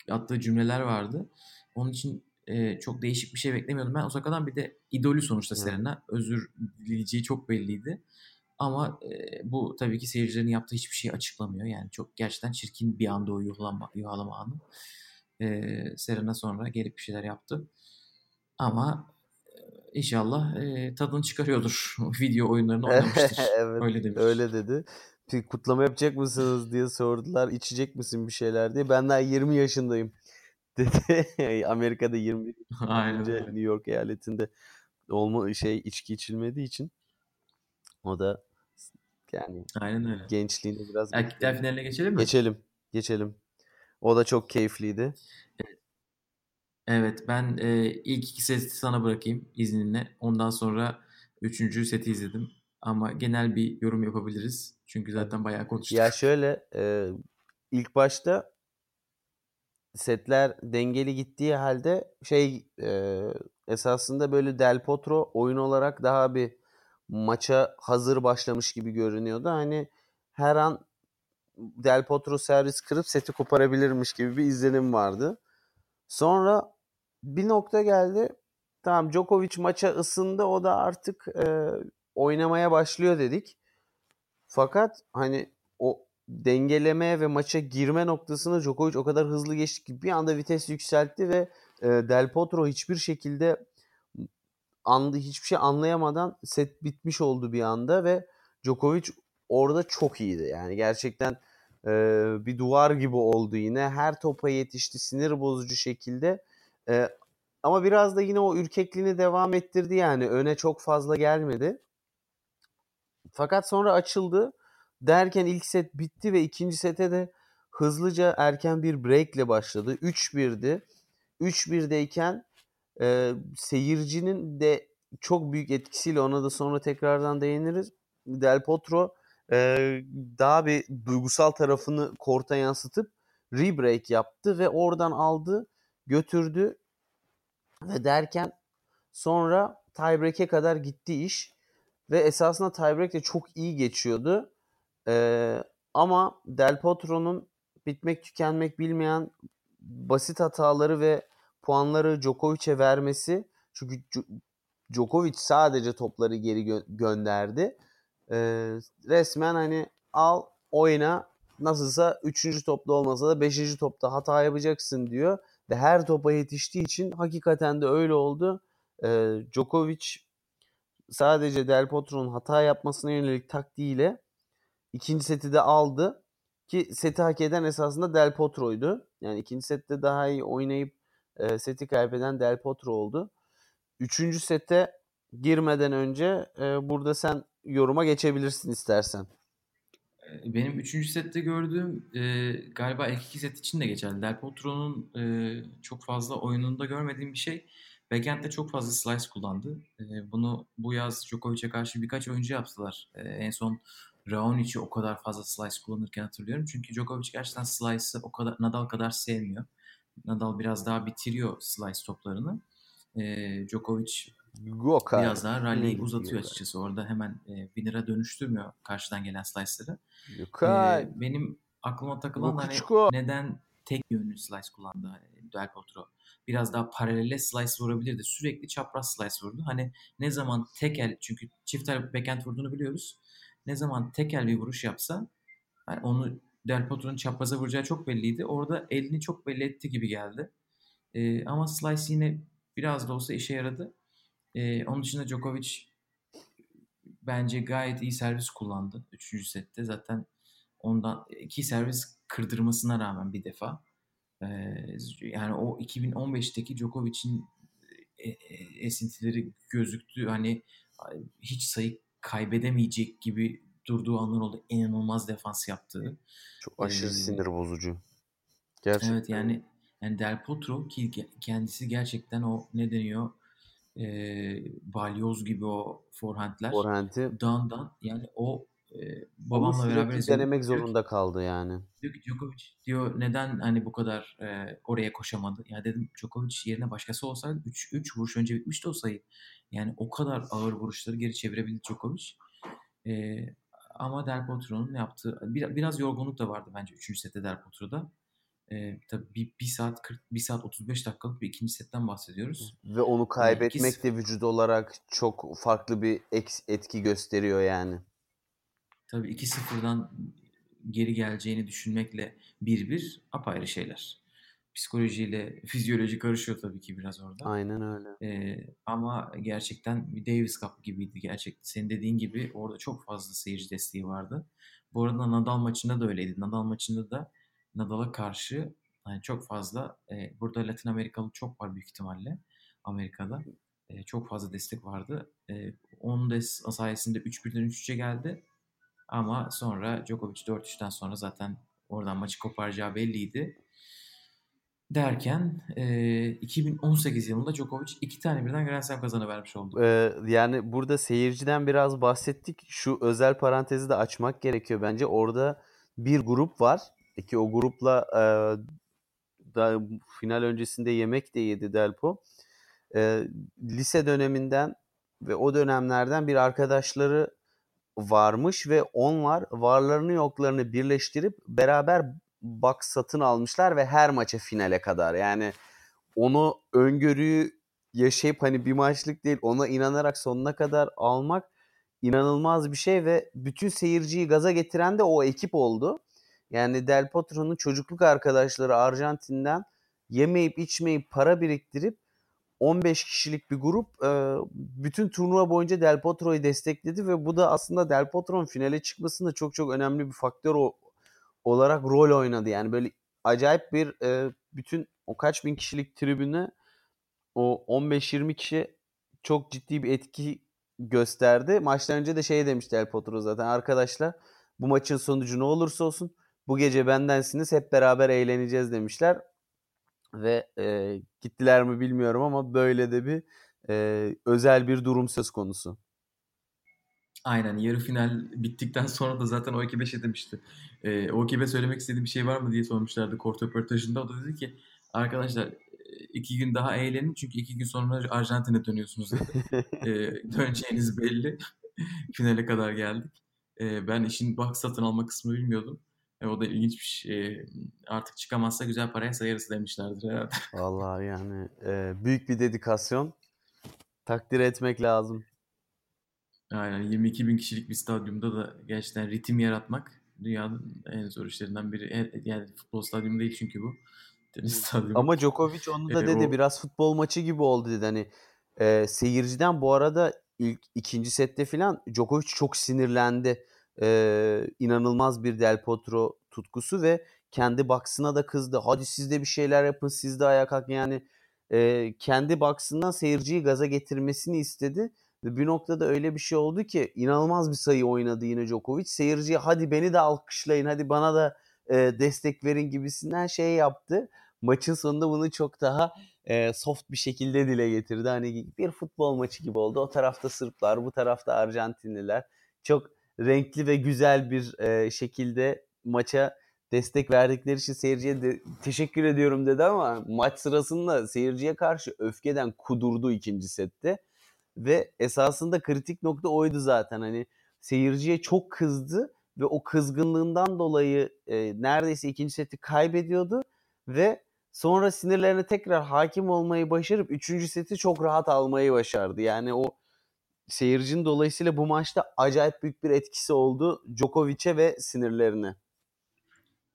attığı cümleler vardı. Onun için e, çok değişik bir şey beklemiyordum. Ben Osaka'dan bir de idolü sonuçta Serena. Özür dileyeceği çok belliydi. Ama e, bu tabii ki seyircilerin yaptığı hiçbir şeyi açıklamıyor. Yani çok gerçekten çirkin bir anda o yuhalama, yuhalama anı. E, Serena sonra gelip bir şeyler yaptı. Ama inşallah e, tadını çıkarıyordur. Video oyunlarını oynamıştır. evet, öyle demiş. Öyle dedi. Kutlama yapacak mısınız diye sordular. İçecek misin bir şeyler diye. Ben daha 20 yaşındayım dedi. Amerika'da 21 önce New York eyaletinde olma şey içki içilmediği için o da yani Aynen öyle. gençliğinde biraz Erkekler finaline geçelim mi? Geçelim. Geçelim. O da çok keyifliydi. Evet ben e, ilk iki seti sana bırakayım izninle. Ondan sonra üçüncü seti izledim. Ama genel bir yorum yapabiliriz. Çünkü zaten bayağı konuştuk. Ya şöyle e, ilk başta setler dengeli gittiği halde şey e, esasında böyle Del Potro oyun olarak daha bir maça hazır başlamış gibi görünüyordu. Hani her an Del Potro servis kırıp seti koparabilirmiş gibi bir izlenim vardı. Sonra bir nokta geldi. Tamam Djokovic maça ısındı. O da artık e, oynamaya başlıyor dedik. Fakat hani dengeleme ve maça girme noktasında Djokovic o kadar hızlı geçti ki bir anda vites yükseltti ve e, Del Potro hiçbir şekilde andı hiçbir şey anlayamadan set bitmiş oldu bir anda ve Djokovic orada çok iyiydi. Yani gerçekten e, bir duvar gibi oldu yine. Her topa yetişti sinir bozucu şekilde. E, ama biraz da yine o ürkekliğini devam ettirdi yani. Öne çok fazla gelmedi. Fakat sonra açıldı Derken ilk set bitti ve ikinci sete de hızlıca erken bir break ile başladı. 3-1'di. 3-1'deyken e, seyircinin de çok büyük etkisiyle ona da sonra tekrardan değiniriz. Del Potro e, daha bir duygusal tarafını korta yansıtıp rebreak yaptı ve oradan aldı, götürdü ve derken sonra tiebreak'e kadar gitti iş ve esasında tiebreak de çok iyi geçiyordu. Ee, ama Del Potro'nun bitmek tükenmek bilmeyen basit hataları ve puanları Djokovic'e vermesi çünkü Djokovic sadece topları geri gö- gönderdi. Ee, resmen hani al oyna nasılsa 3. topta olmasa da 5. topta hata yapacaksın diyor. Ve her topa yetiştiği için hakikaten de öyle oldu. Ee, Djokovic sadece Del Potro'nun hata yapmasına yönelik taktiğiyle ikinci seti de aldı. Ki seti hak eden esasında Del Potro'ydu. Yani ikinci sette daha iyi oynayıp e, seti kaybeden Del Potro oldu. Üçüncü sete girmeden önce e, burada sen yoruma geçebilirsin istersen. Benim üçüncü sette gördüğüm e, galiba ilk iki set için de geçerli. Del Potro'nun e, çok fazla oyununda görmediğim bir şey. Backhand'de çok fazla slice kullandı. E, bunu bu yaz Djokovic'e karşı birkaç oyuncu yaptılar. E, en son Raonic'i o kadar fazla slice kullanırken hatırlıyorum. Çünkü Djokovic gerçekten slice'ı o kadar Nadal kadar sevmiyor. Nadal biraz daha bitiriyor slice toplarını. E, Djokovic Gokar. biraz daha rally'yi uzatıyor açıkçası. Orada hemen e, winner'a dönüştürmüyor karşıdan gelen slice'ları. E, benim aklıma takılan hani neden tek yönlü slice kullandı hani Del Potro. Biraz daha paralele slice vurabilirdi. Sürekli çapraz slice vurdu. Hani ne zaman tek el çünkü çift el backhand vurduğunu biliyoruz. Ne zaman tek el bir vuruş yapsa yani onu Del Potro'nun çapraza vuracağı çok belliydi. Orada elini çok belli etti gibi geldi. E, ama slice yine biraz da olsa işe yaradı. E, onun dışında Djokovic bence gayet iyi servis kullandı 3. sette. Zaten ondan iki servis kırdırmasına rağmen bir defa. E, yani o 2015'teki Djokovic'in e, e, esintileri gözüktü. Hani hiç sayı kaybedemeyecek gibi durduğu anlar oldu. İnanılmaz defans yaptığı. Çok aşırı ee, sinir bozucu. Gerçekten. Evet yani yani Del Potro ki kendisi gerçekten o ne deniyor e, balyoz gibi o forehandler. Forehand'i. Dağından yani o e, babamla beraber izledik. denemek zorunda kaldı yani. Diyor ki Djokovic diyor neden hani bu kadar e, oraya koşamadı? Ya dedim Djokovic yerine başkası olsaydı 3 3 vuruş önce bitmişti o sayı. Yani o kadar ağır vuruşları geri çevirebildi Djokovic. E, ama Del Potro'nun yaptığı bir, biraz yorgunluk da vardı bence 3. sette Del Potro'da. E, tabii bir, bir saat 40, bir saat 35 dakikalık bir ikinci setten bahsediyoruz. Ve onu kaybetmek yani de vücut olarak çok farklı bir etki gösteriyor yani. Tabii 2-0'dan geri geleceğini düşünmekle bir bir apayrı şeyler. Psikolojiyle fizyoloji karışıyor tabii ki biraz orada. Aynen öyle. Ee, ama gerçekten bir Davis Cup gibiydi gerçekten. Senin dediğin gibi orada çok fazla seyirci desteği vardı. Bu arada Nadal maçında da öyleydi. Nadal maçında da Nadal'a karşı yani çok fazla e, burada Latin Amerikalı çok var büyük ihtimalle Amerika'da. E, çok fazla destek vardı. E, onun da sayesinde 3-1'den 3-3'e geldi. Ama sonra Djokovic 4-3'ten sonra zaten oradan maçı koparacağı belliydi. Derken e, 2018 yılında Djokovic iki tane birden Grand Slam kazanıvermiş oldu. Ee, yani burada seyirciden biraz bahsettik. Şu özel parantezi de açmak gerekiyor bence. Orada bir grup var. Peki o grupla e, da final öncesinde yemek de yedi Delpo. E, lise döneminden ve o dönemlerden bir arkadaşları varmış ve onlar varlarını yoklarını birleştirip beraber box satın almışlar ve her maça finale kadar yani onu öngörüyü yaşayıp hani bir maçlık değil ona inanarak sonuna kadar almak inanılmaz bir şey ve bütün seyirciyi gaza getiren de o ekip oldu. Yani Del Potro'nun çocukluk arkadaşları Arjantin'den yemeyip içmeyip para biriktirip 15 kişilik bir grup bütün turnuva boyunca Del Potro'yu destekledi ve bu da aslında Del Potro'nun finale çıkmasında çok çok önemli bir faktör olarak rol oynadı. Yani böyle acayip bir bütün o kaç bin kişilik tribüne o 15-20 kişi çok ciddi bir etki gösterdi. Maçtan önce de şey demişti El Potro zaten arkadaşlar bu maçın sonucu ne olursa olsun bu gece bendensiniz hep beraber eğleneceğiz demişler. Ve e, gittiler mi bilmiyorum ama böyle de bir e, özel bir durum söz konusu. Aynen yarı final bittikten sonra da zaten o ekibe şey demişti. E, o ekibe söylemek istediği bir şey var mı diye sormuşlardı kort röportajında. O da dedi ki arkadaşlar iki gün daha eğlenin çünkü iki gün sonra Arjantin'e dönüyorsunuz dedi. e, döneceğiniz belli. Finale kadar geldik. E, ben işin box satın alma kısmını bilmiyordum. E, o da ilginç bir şey. Artık çıkamazsa güzel paraya sayarız demişlerdir herhalde. Vallahi yani e, büyük bir dedikasyon. Takdir etmek lazım. Aynen 22 bin kişilik bir stadyumda da gerçekten ritim yaratmak dünyanın en zor işlerinden biri. Yani futbol stadyumu değil çünkü bu. Tenis stadyumu. Ama Djokovic onu da dedi o... biraz futbol maçı gibi oldu dedi. Hani e, seyirciden bu arada ilk ikinci sette filan Djokovic çok sinirlendi. E, inanılmaz bir Del Potro tutkusu ve kendi baksına da kızdı. Hadi siz de bir şeyler yapın siz de ayağa kalkın yani e, kendi baksından seyirciyi gaza getirmesini istedi. Ve bir noktada öyle bir şey oldu ki inanılmaz bir sayı oynadı yine Djokovic. Seyirciye hadi beni de alkışlayın, hadi bana da e, destek verin gibisinden şey yaptı. Maçın sonunda bunu çok daha e, soft bir şekilde dile getirdi. Hani bir futbol maçı gibi oldu. O tarafta Sırplar, bu tarafta Arjantinliler. Çok renkli ve güzel bir e, şekilde maça destek verdikleri için seyirciye de teşekkür ediyorum dedi ama maç sırasında seyirciye karşı öfkeden kudurdu ikinci sette. Ve esasında kritik nokta oydu zaten. Hani seyirciye çok kızdı ve o kızgınlığından dolayı e, neredeyse ikinci seti kaybediyordu ve sonra sinirlerine tekrar hakim olmayı başarıp üçüncü seti çok rahat almayı başardı. Yani o seyircinin dolayısıyla bu maçta acayip büyük bir etkisi oldu Djokovic'e ve sinirlerine.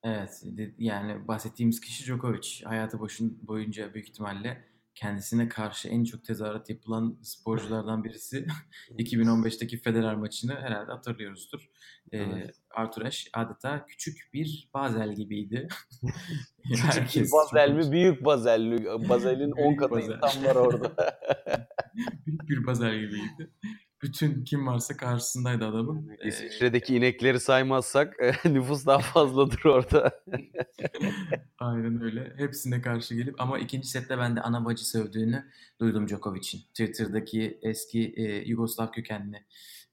Evet yani bahsettiğimiz kişi Djokovic. Hayatı başın boyunca büyük ihtimalle kendisine karşı en çok tezahürat yapılan sporculardan birisi. 2015'teki Federer maçını herhalde hatırlıyoruzdur. Evet. Arthur Ashe adeta küçük bir Bazel gibiydi. küçük bir Bazel mi? Büyük Bazel mi? Bazel'in 10 katı insan var orada. büyük bir Bazel gibiydi bütün kim varsa karşısındaydı adamın. İsviçre'deki ee, inekleri saymazsak nüfus daha fazladır orada. Aynen öyle. Hepsine karşı gelip ama ikinci sette ben de ana bacı sövdüğünü duydum Djokovic'in. Twitter'daki eski e, Yugoslav kökenli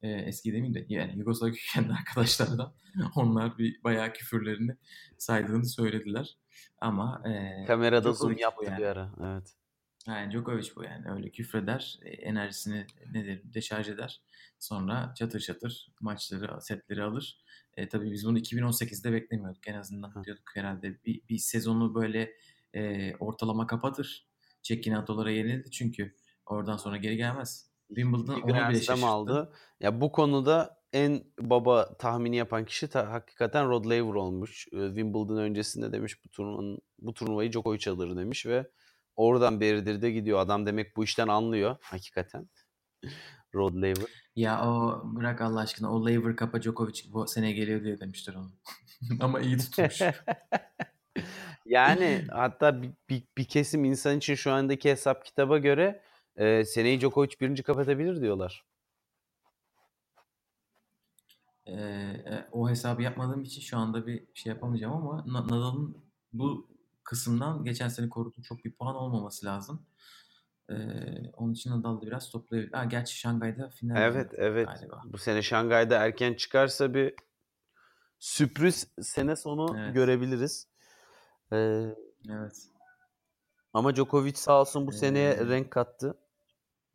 e, eski demeyeyim de yani Yugoslav kökenli arkadaşlardan onlar bir bayağı küfürlerini saydığını söylediler. Ama e, kamerada Djokovic zoom yaptı yani. bir ara. Evet. Yani Djokovic bu yani öyle küfreder, e, enerjisini nedir deşarj eder. Sonra çatır çatır maçları, setleri alır. E, tabii biz bunu 2018'de beklemiyorduk en azından Hı. diyorduk herhalde bir, bir sezonu böyle e, ortalama kapatır. Çekinatolara yenildi çünkü oradan sonra geri gelmez. Wimbledon onu bile şaşırttı. aldı. Ya bu konuda en baba tahmini yapan kişi ta, hakikaten Rod Laver olmuş. Wimbledon öncesinde demiş bu turnuvanın bu turnuvayı Djokovic alır demiş ve Oradan beridir de gidiyor. Adam demek bu işten anlıyor hakikaten. Rod Laver. Ya o bırak Allah aşkına o Laver Kapa Djokovic bu sene geliyor diye demiştir onu. Ama iyi tutmuş. yani hatta bir, bir, bir kesim insan için şu andaki hesap kitaba göre e, seneyi Djokovic birinci kapatabilir diyorlar. Ee, o hesabı yapmadığım için şu anda bir şey yapamayacağım ama Nadal'ın bu kısımdan geçen sene koruduğu çok bir puan olmaması lazım. Ee, onun için Nadal da biraz toplayabilir. Ha, gerçi Şangay'da final Evet evet. Galiba. Bu sene Şangay'da erken çıkarsa bir sürpriz sene sonu evet. görebiliriz. Ee, evet. Ama Djokovic sağ olsun bu ee, seneye renk kattı.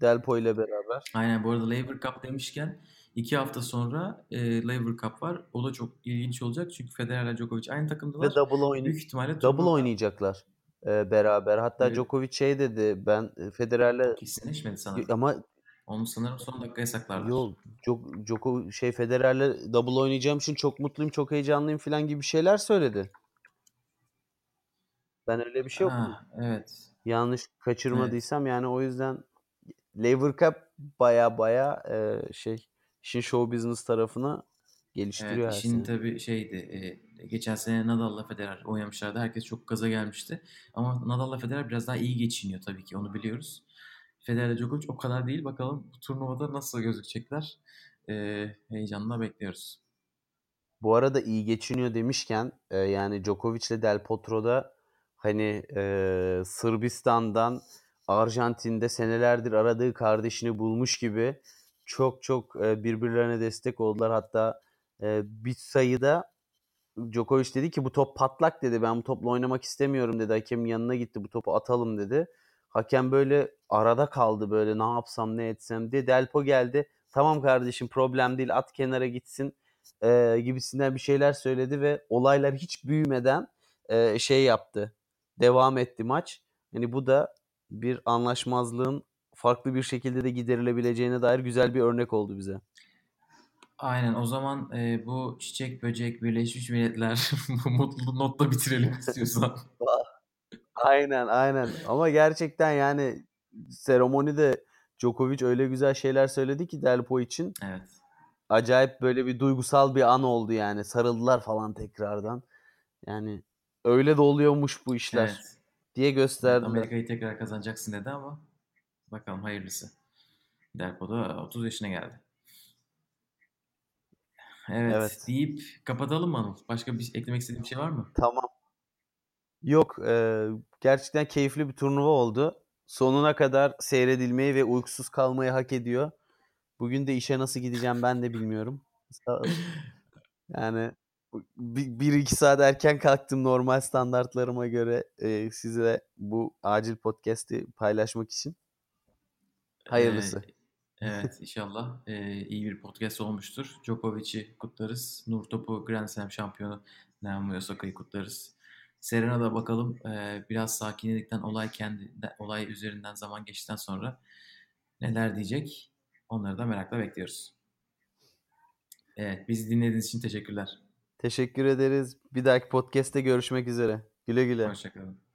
Delpo ile beraber. Aynen bu arada Labour Cup demişken İki hafta sonra e, Laver Cup var. O da çok ilginç olacak çünkü Federer ile Djokovic aynı takımdalar. Ve double, oyn- Büyük ihtimalle double oynayacaklar e, beraber. Hatta evet. Djokovic şey dedi ben e, Federer'le kesinleşmedi sanırım. Ama onu sanırım son dakika yasaklarlar. Yok, Djoko, şey Federer'le double oynayacağım için çok mutluyum, çok heyecanlıyım falan gibi şeyler söyledi. Ben öyle bir şey yok. Evet. Yanlış kaçırmadıysam evet. yani o yüzden Laver Cup baya baya e, şey işin show business tarafına geliştiriyor evet, işin tabii şeydi e, geçen sene Nadal'la Federer oynamışlardı. Herkes çok gaza gelmişti. Ama Nadal'la Federer biraz daha iyi geçiniyor tabii ki onu biliyoruz. Federer Djokovic o kadar değil. Bakalım bu turnuvada nasıl gözükecekler. E, heyecanla bekliyoruz. Bu arada iyi geçiniyor demişken e, yani Djokovic ile Del Potro'da hani e, Sırbistan'dan Arjantin'de senelerdir aradığı kardeşini bulmuş gibi çok çok e, birbirlerine destek oldular. Hatta e, bir sayıda Djokovic dedi ki bu top patlak dedi. Ben bu topla oynamak istemiyorum dedi. Hakemin yanına gitti bu topu atalım dedi. Hakem böyle arada kaldı böyle ne yapsam ne etsem diye. Delpo geldi. Tamam kardeşim problem değil at kenara gitsin e, gibisinden bir şeyler söyledi ve olaylar hiç büyümeden e, şey yaptı. Devam etti maç. Yani bu da bir anlaşmazlığın farklı bir şekilde de giderilebileceğine dair güzel bir örnek oldu bize. Aynen o zaman e, bu çiçek böcek Birleşmiş Milletler mutlu notla bitirelim istiyorsan. aynen aynen ama gerçekten yani seremonide Djokovic öyle güzel şeyler söyledi ki Delpo için. Evet. Acayip böyle bir duygusal bir an oldu yani. Sarıldılar falan tekrardan. Yani öyle de oluyormuş bu işler Evet. diye gösterdi. Amerika'yı tekrar kazanacaksın dedi ama bakalım hayırlısı. Delpo da 30 yaşına geldi. Evet, Evet. deyip kapatalım mı Anıl? Başka bir eklemek istediğin bir şey var mı? Tamam. Yok, e, gerçekten keyifli bir turnuva oldu. Sonuna kadar seyredilmeyi ve uykusuz kalmayı hak ediyor. Bugün de işe nasıl gideceğim ben de bilmiyorum. Yani bir, bir iki saat erken kalktım normal standartlarıma göre e, size bu acil podcast'i paylaşmak için. Hayırlısı. Ee, evet inşallah e, iyi bir podcast olmuştur. Djokovic'i kutlarız. Nur Top'u Grand Slam şampiyonu Naomi Osaka'yı kutlarız. Serena da bakalım e, biraz sakinledikten olay kendi olay üzerinden zaman geçtikten sonra neler diyecek onları da merakla bekliyoruz. Evet bizi dinlediğiniz için teşekkürler. Teşekkür ederiz. Bir dahaki podcast'te görüşmek üzere. Güle güle. Hoşçakalın.